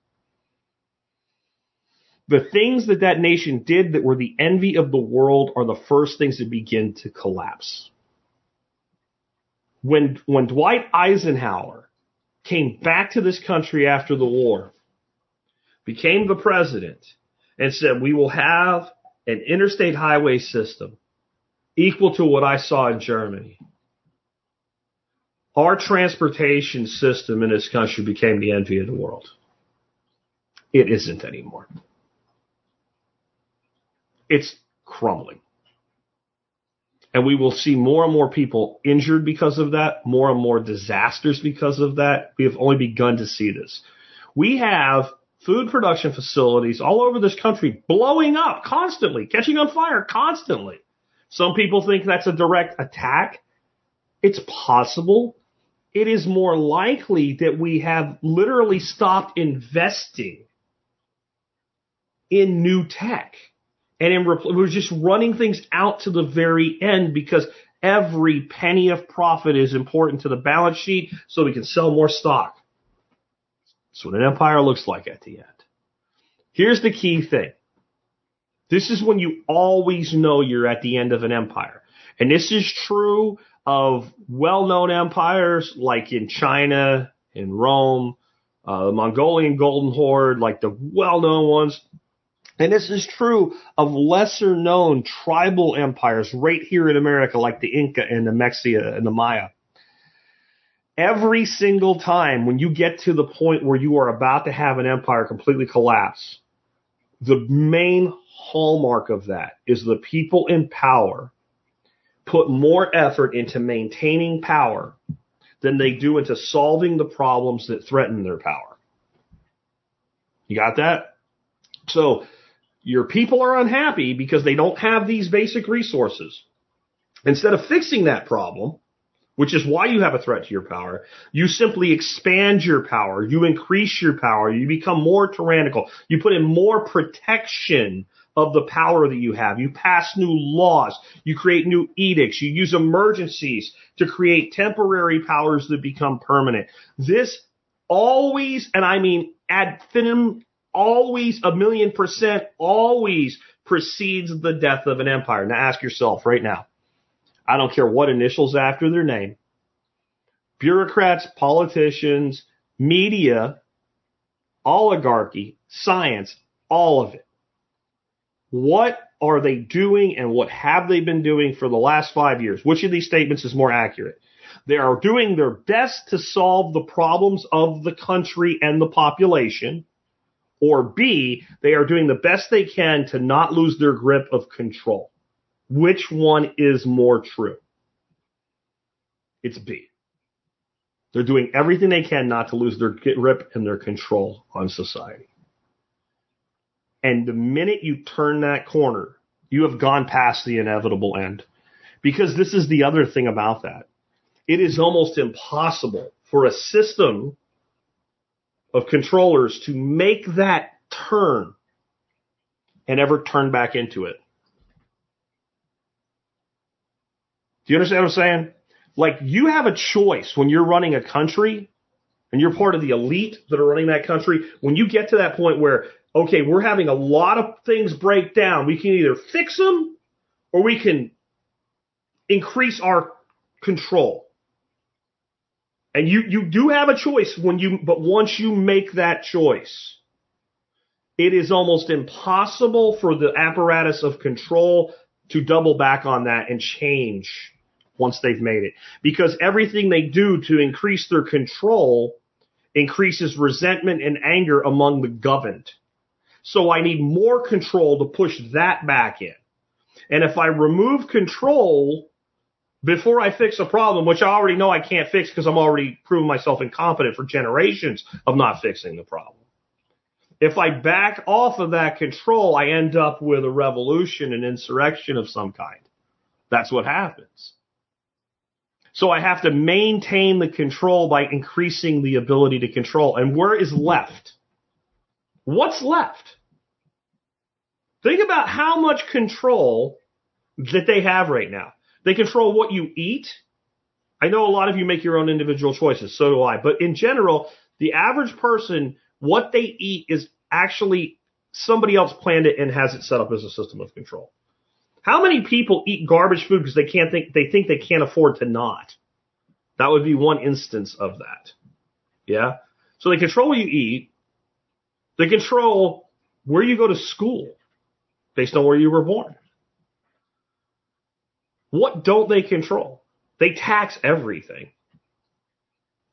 B: The things that that nation did that were the envy of the world are the first things that begin to collapse. When, when Dwight Eisenhower came back to this country after the war, became the president, and said, we will have an interstate highway system equal to what I saw in Germany. Our transportation system in this country became the envy of the world. It isn't anymore. It's crumbling. And we will see more and more people injured because of that, more and more disasters because of that. We have only begun to see this. We have food production facilities all over this country blowing up constantly, catching on fire constantly. Some people think that's a direct attack. It's possible. It is more likely that we have literally stopped investing in new tech. And in, we're just running things out to the very end because every penny of profit is important to the balance sheet so we can sell more stock. That's what an empire looks like at the end. Here's the key thing. This is when you always know you're at the end of an empire. And this is true of well-known empires like in China, in Rome, uh, the Mongolian Golden Horde, like the well-known ones. And this is true of lesser known tribal empires right here in America, like the Inca and the Mexica and the Maya. Every single time when you get to the point where you are about to have an empire completely collapse, the main hallmark of that is the people in power put more effort into maintaining power than they do into solving the problems that threaten their power. You got that? So your people are unhappy because they don't have these basic resources. Instead of fixing that problem, which is why you have a threat to your power. You simply expand your power. You increase your power. You become more tyrannical. You put in more protection of the power that you have. You pass new laws. You create new edicts. You use emergencies to create temporary powers that become permanent. This always, and I mean ad infinitum, always a million percent, always precedes the death of an empire. Now ask yourself right now I don't care what initials after their name. Bureaucrats, politicians, media, oligarchy, science, all of it. What are they doing and what have they been doing for the last five years? Which of these statements is more accurate? They are doing their best to solve the problems of the country and the population. Or B, they are doing the best they can to not lose their grip of control. Which one is more true? It's B. They're doing everything they can not to lose their grip and their control on society. And the minute you turn that corner, you have gone past the inevitable end. Because this is the other thing about that. It is almost impossible for a system of controllers to make that turn and ever turn back into it. Do you understand what I'm saying? Like you have a choice when you're running a country and you're part of the elite that are running that country. When you get to that point where, okay, we're having a lot of things break down, we can either fix them or we can increase our control. And you, you do have a choice when you, but once you make that choice, it is almost impossible for the apparatus of control to double back on that and change once they've made it because everything they do to increase their control increases resentment and anger among the governed. So I need more control to push that back in. And if I remove control before I fix a problem, which I already know I can't fix because I'm already proven myself incompetent for generations of not fixing the problem. If I back off of that control, I end up with a revolution, an insurrection of some kind. That's what happens. So I have to maintain the control by increasing the ability to control. And where is left? What's left? Think about how much control that they have right now. They control what you eat. I know a lot of you make your own individual choices, so do I. But in general, the average person, what they eat is actually somebody else planned it and has it set up as a system of control. How many people eat garbage food because they can't think they think they can't afford to not? That would be one instance of that. Yeah. So they control what you eat. They control where you go to school based on where you were born. What don't they control? They tax everything.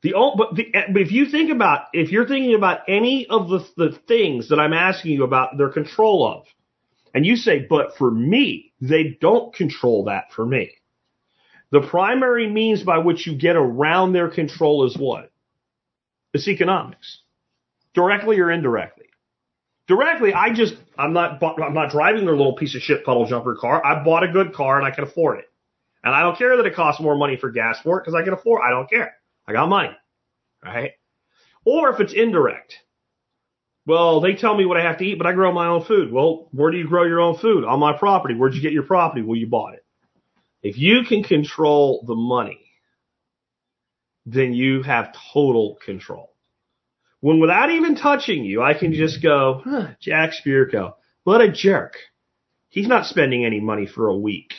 B: The but, the, but if you think about if you're thinking about any of the the things that I'm asking you about their control of, and you say, but for me, they don't control that for me. The primary means by which you get around their control is what? It's economics, directly or indirectly. Directly, I just I'm not I'm not driving their little piece of shit puddle jumper car. I bought a good car and I can afford it, and I don't care that it costs more money for gas for it because I can afford. I don't care. I got money, right? Or if it's indirect, well, they tell me what I have to eat, but I grow my own food. Well, where do you grow your own food? On my property. Where'd you get your property? Well, you bought it. If you can control the money, then you have total control. When without even touching you, I can just go, huh, Jack Spirko, what a jerk. He's not spending any money for a week.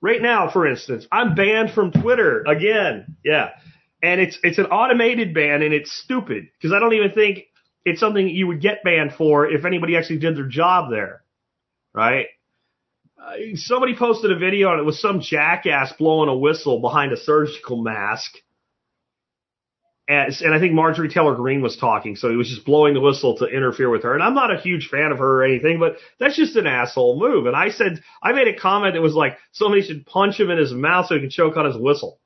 B: Right now, for instance, I'm banned from Twitter again. Yeah. And it's, it's an automated ban and it's stupid because I don't even think it's something you would get banned for if anybody actually did their job there. Right? Uh, somebody posted a video and it was some jackass blowing a whistle behind a surgical mask. And, and I think Marjorie Taylor Greene was talking, so he was just blowing the whistle to interfere with her. And I'm not a huge fan of her or anything, but that's just an asshole move. And I said, I made a comment that was like, somebody should punch him in his mouth so he can choke on his whistle.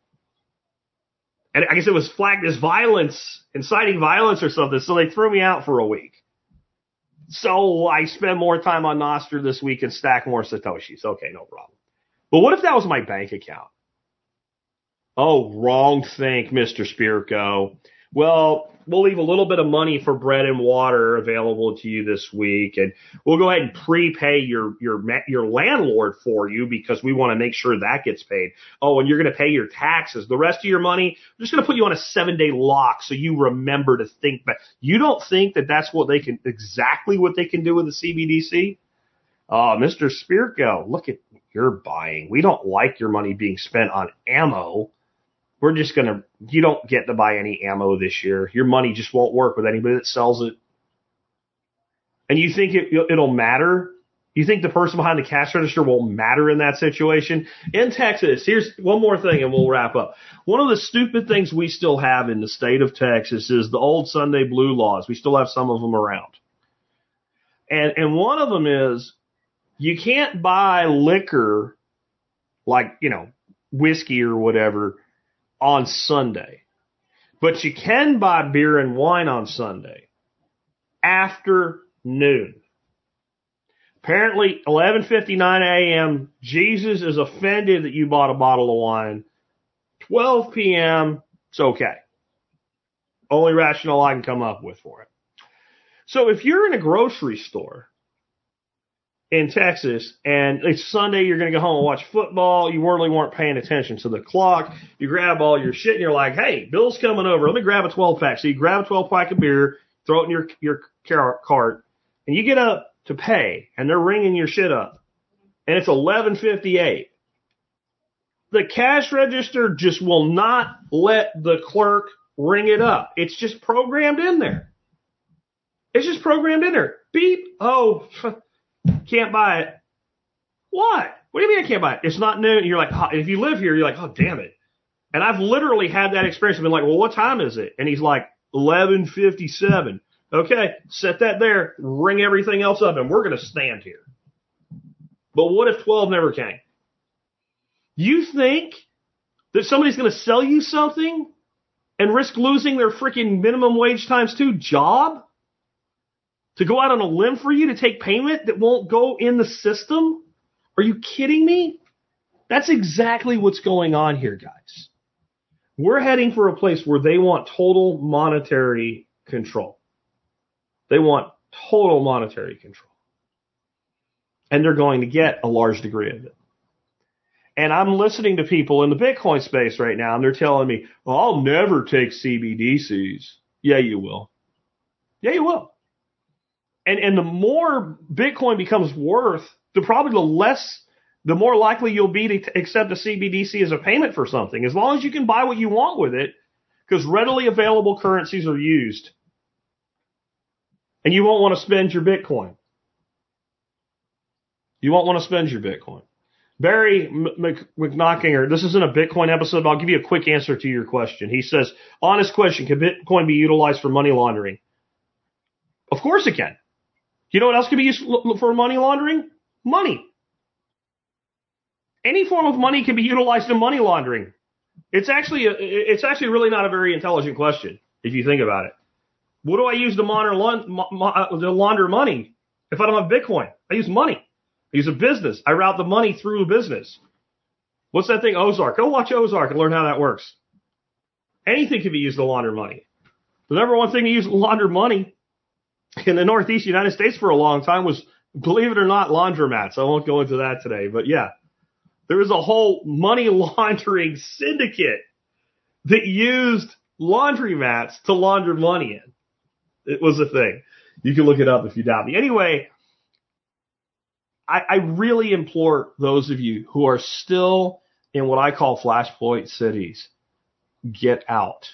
B: And I guess it was flagged as violence, inciting violence or something, so they threw me out for a week. So I spend more time on Nostr this week and stack more Satoshis. Okay, no problem. But what if that was my bank account? Oh, wrong think, Mr. Spirko. Well, we'll leave a little bit of money for bread and water available to you this week, and we'll go ahead and prepay your your your landlord for you because we want to make sure that gets paid. Oh, and you're going to pay your taxes. The rest of your money, we're just going to put you on a seven day lock so you remember to think back. You don't think that that's what they can exactly what they can do with the CBDC? Oh, Mr. Spirko, look at you're buying. We don't like your money being spent on ammo we're just going to, you don't get to buy any ammo this year. Your money just won't work with anybody that sells it. And you think it, it'll matter? You think the person behind the cash register won't matter in that situation? In Texas, here's one more thing and we'll wrap up. One of the stupid things we still have in the state of Texas is the old Sunday blue laws. We still have some of them around. And, and one of them is you can't buy liquor like, you know, whiskey or whatever on Sunday. But you can buy beer and wine on Sunday after noon. Apparently, 11:59 a.m. Jesus is offended that you bought a bottle of wine. 12 p.m. It's okay. Only rational I can come up with for it. So if you're in a grocery store in Texas, and it's Sunday, you're going to go home and watch football. You really weren't paying attention to the clock. You grab all your shit and you're like, hey, Bill's coming over. Let me grab a 12 pack. So you grab a 12 pack of beer, throw it in your, your cart, and you get up to pay, and they're ringing your shit up. And it's 1158. The cash register just will not let the clerk ring it up. It's just programmed in there. It's just programmed in there. Beep. Oh, can't buy it. What? What do you mean I can't buy it? It's not noon. You're like, if you live here, you're like, oh, damn it. And I've literally had that experience. I've been like, well, what time is it? And he's like, 1157. Okay, set that there, ring everything else up, and we're going to stand here. But what if 12 never came? You think that somebody's going to sell you something and risk losing their freaking minimum wage times two job to go out on a limb for you to take payment that won't go in the system? Are you kidding me? That's exactly what's going on here, guys. We're heading for a place where they want total monetary control. They want total monetary control. And they're going to get a large degree of it. And I'm listening to people in the Bitcoin space right now, and they're telling me, well, I'll never take CBDCs. Yeah, you will. Yeah, you will. And, and the more Bitcoin becomes worth, the probably the less, the more likely you'll be to accept a CBDC as a payment for something, as long as you can buy what you want with it, because readily available currencies are used. And you won't want to spend your Bitcoin. You won't want to spend your Bitcoin. Barry McKnockinger, this isn't a Bitcoin episode, but I'll give you a quick answer to your question. He says, honest question, can Bitcoin be utilized for money laundering? Of course it can. You know what else can be used for money laundering? Money. Any form of money can be utilized in money laundering. It's actually a, it's actually really not a very intelligent question if you think about it. What do I use to launder, uh, to launder money if I don't have Bitcoin? I use money. I use a business. I route the money through a business. What's that thing? Ozark. Go watch Ozark and learn how that works. Anything can be used to launder money. The number one thing to use to launder money in the Northeast United States for a long time was, believe it or not, laundromats. I won't go into that today, but yeah, there was a whole money laundering syndicate that used laundromats to launder money in. It was a thing. You can look it up if you doubt me. Anyway, I, I really implore those of you who are still in what I call flashpoint cities, get out.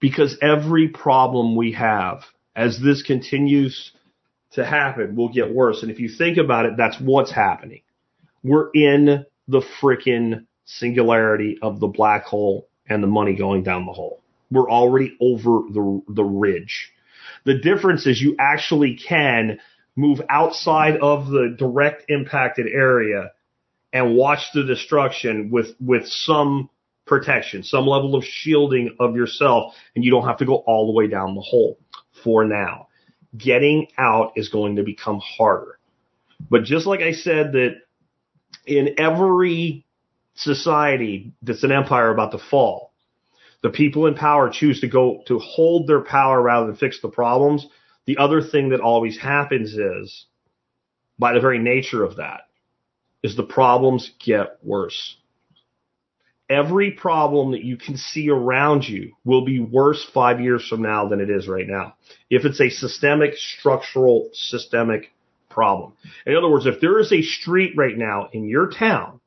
B: Because every problem we have as this continues to happen will get worse. And if you think about it, that's what's happening. We're in the freaking singularity of the black hole and the money going down the hole. We're already over the, the ridge. The difference is you actually can move outside of the direct impacted area and watch the destruction with, with some protection, some level of shielding of yourself, and you don't have to go all the way down the hole for now. Getting out is going to become harder. But just like I said that in every society that's an empire about to fall, the people in power choose to go to hold their power rather than fix the problems. The other thing that always happens is, by the very nature of that, is the problems get worse. Every problem that you can see around you will be worse five years from now than it is right now. If it's a systemic, structural, systemic problem. In other words, if there is a street right now in your town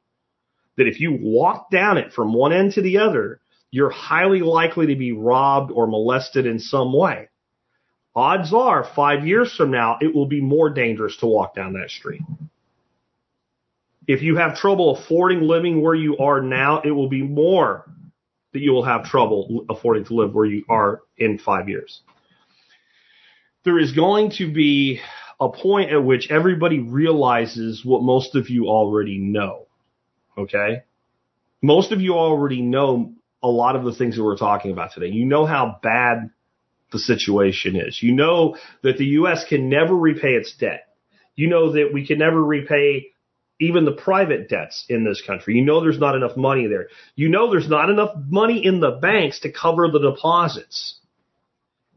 B: that if you walk down it from one end to the other, you're highly likely to be robbed or molested in some way odds are five years from now, it will be more dangerous to walk down that street. If you have trouble affording living where you are now, it will be more that you will have trouble affording to live where you are in five years. There is going to be a point at which everybody realizes what most of you already know. Okay? Most of you already know a lot of the things that we're talking about today. You know how bad the situation is. You know that the U.S. can never repay its debt. You know that we can never repay even the private debts in this country. You know there's not enough money there. You know there's not enough money in the banks to cover the deposits.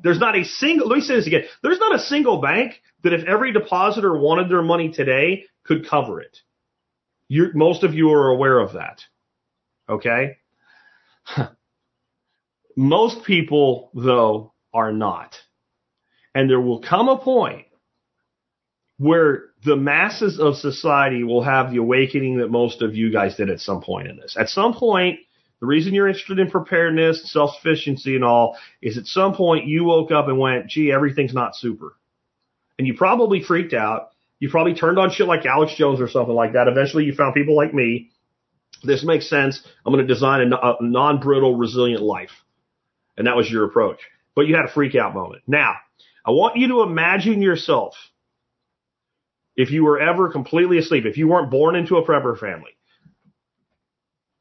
B: There's not a single, let me say this again. There's not a single bank that if every depositor wanted their money today could cover it. you most of you are aware of that. Okay? most people, though, are not. And there will come a point where the masses of society will have the awakening that most of you guys did at some point in this. At some point, the reason you're interested in preparedness, self sufficiency, and all is at some point you woke up and went, gee, everything's not super. And you probably freaked out. You probably turned on shit like Alex Jones or something like that. Eventually you found people like me. This makes sense. I'm going to design a, a non-brittle, resilient life. And that was your approach. But you had a freak out moment. Now, I want you to imagine yourself if you were ever completely asleep, if you weren't born into a prepper family,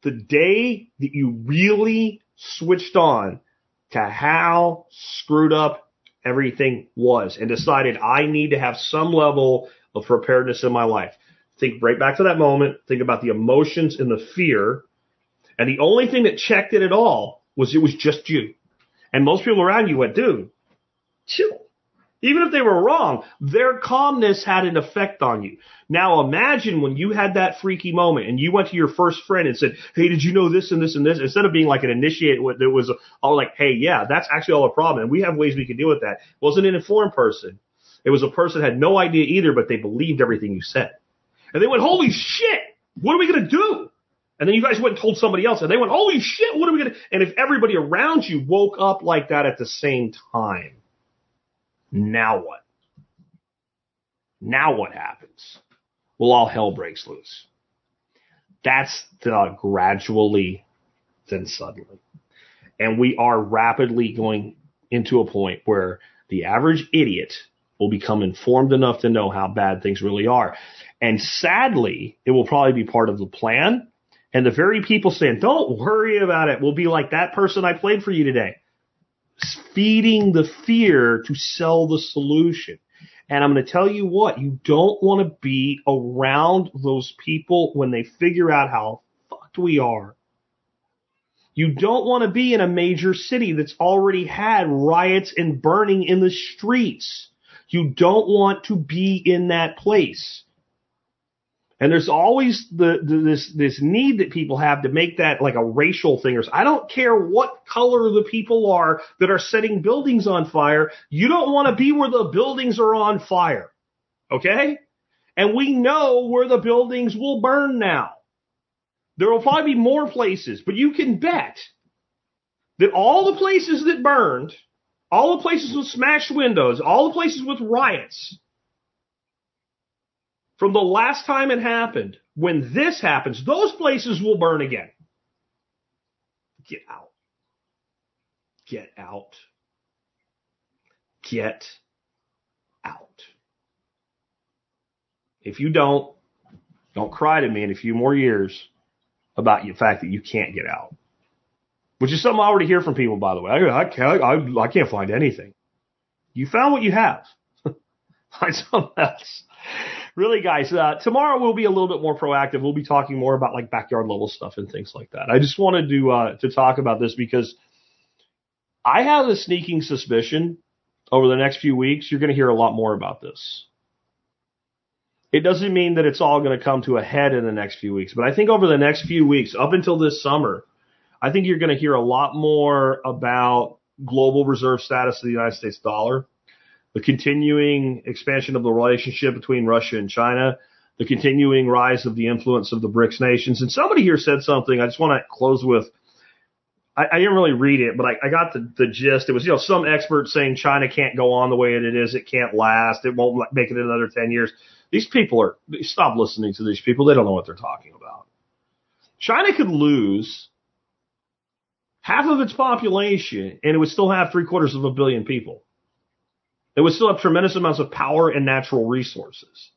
B: the day that you really switched on to how screwed up everything was and decided I need to have some level of preparedness in my life. Think right back to that moment. Think about the emotions and the fear. And the only thing that checked it at all was it was just you. And most people around you went, dude, chill. Even if they were wrong, their calmness had an effect on you. Now imagine when you had that freaky moment and you went to your first friend and said, Hey, did you know this and this and this? Instead of being like an initiate, what it was all like, Hey, yeah, that's actually all a problem. And we have ways we can deal with that. It wasn't an informed person. It was a person had no idea either, but they believed everything you said. And they went, Holy shit! What are we going to do? And then you guys went and told somebody else and they went, Holy shit, what are we going to, and if everybody around you woke up like that at the same time, now what? Now what happens? Well, all hell breaks loose. That's the gradually, then suddenly. And we are rapidly going into a point where the average idiot will become informed enough to know how bad things really are. And sadly, it will probably be part of the plan. And the very people saying, don't worry about it, will be like that person I played for you today feeding the fear to sell the solution. And I'm going to tell you what, you don't want to be around those people when they figure out how fucked we are. You don't want to be in a major city that's already had riots and burning in the streets. You don't want to be in that place. And there's always the, the, this this need that people have to make that like a racial thing. Or I don't care what color the people are that are setting buildings on fire. You don't want to be where the buildings are on fire, okay? And we know where the buildings will burn now. There will probably be more places, but you can bet that all the places that burned, all the places with smashed windows, all the places with riots, from the last time it happened, when this happens, those places will burn again. Get out. Get out. Get out. If you don't, don't cry to me in a few more years about the fact that you can't get out. Which is something I already hear from people, by the way. I, I, can't, I, I can't find anything. You found what you have. Find something else really, guys, uh, tomorrow we'll be a little bit more proactive. We'll be talking more about like backyard level stuff and things like that. I just wanted to uh, to talk about this because I have a sneaking suspicion over the next few weeks you're going to hear a lot more about this. It doesn't mean that it's all going to come to a head in the next few weeks, but I think over the next few weeks, up until this summer, I think you're going to hear a lot more about global reserve status of the United States dollar the continuing expansion of the relationship between Russia and China, the continuing rise of the influence of the BRICS nations. And somebody here said something I just want to close with. I, I didn't really read it, but I, I got the, the gist. It was, you know, some expert saying China can't go on the way it is. It can't last. It won't make it another 10 years. These people are, stop listening to these people. They don't know what they're talking about. China could lose half of its population and it would still have three quarters of a billion people. It would still have tremendous amounts of power and natural resources.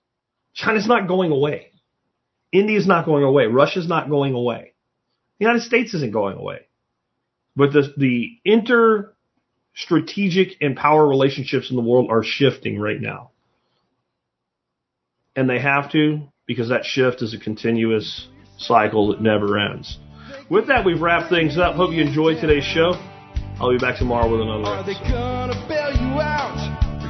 B: China's not going away. India's not going away. Russia's not going away. The United States isn't going away. But the, the inter strategic and power relationships in the world are shifting right now. And they have to because that shift is a continuous cycle that never ends. With that, we've wrapped things up. Hope you enjoyed today's show. I'll be back tomorrow with another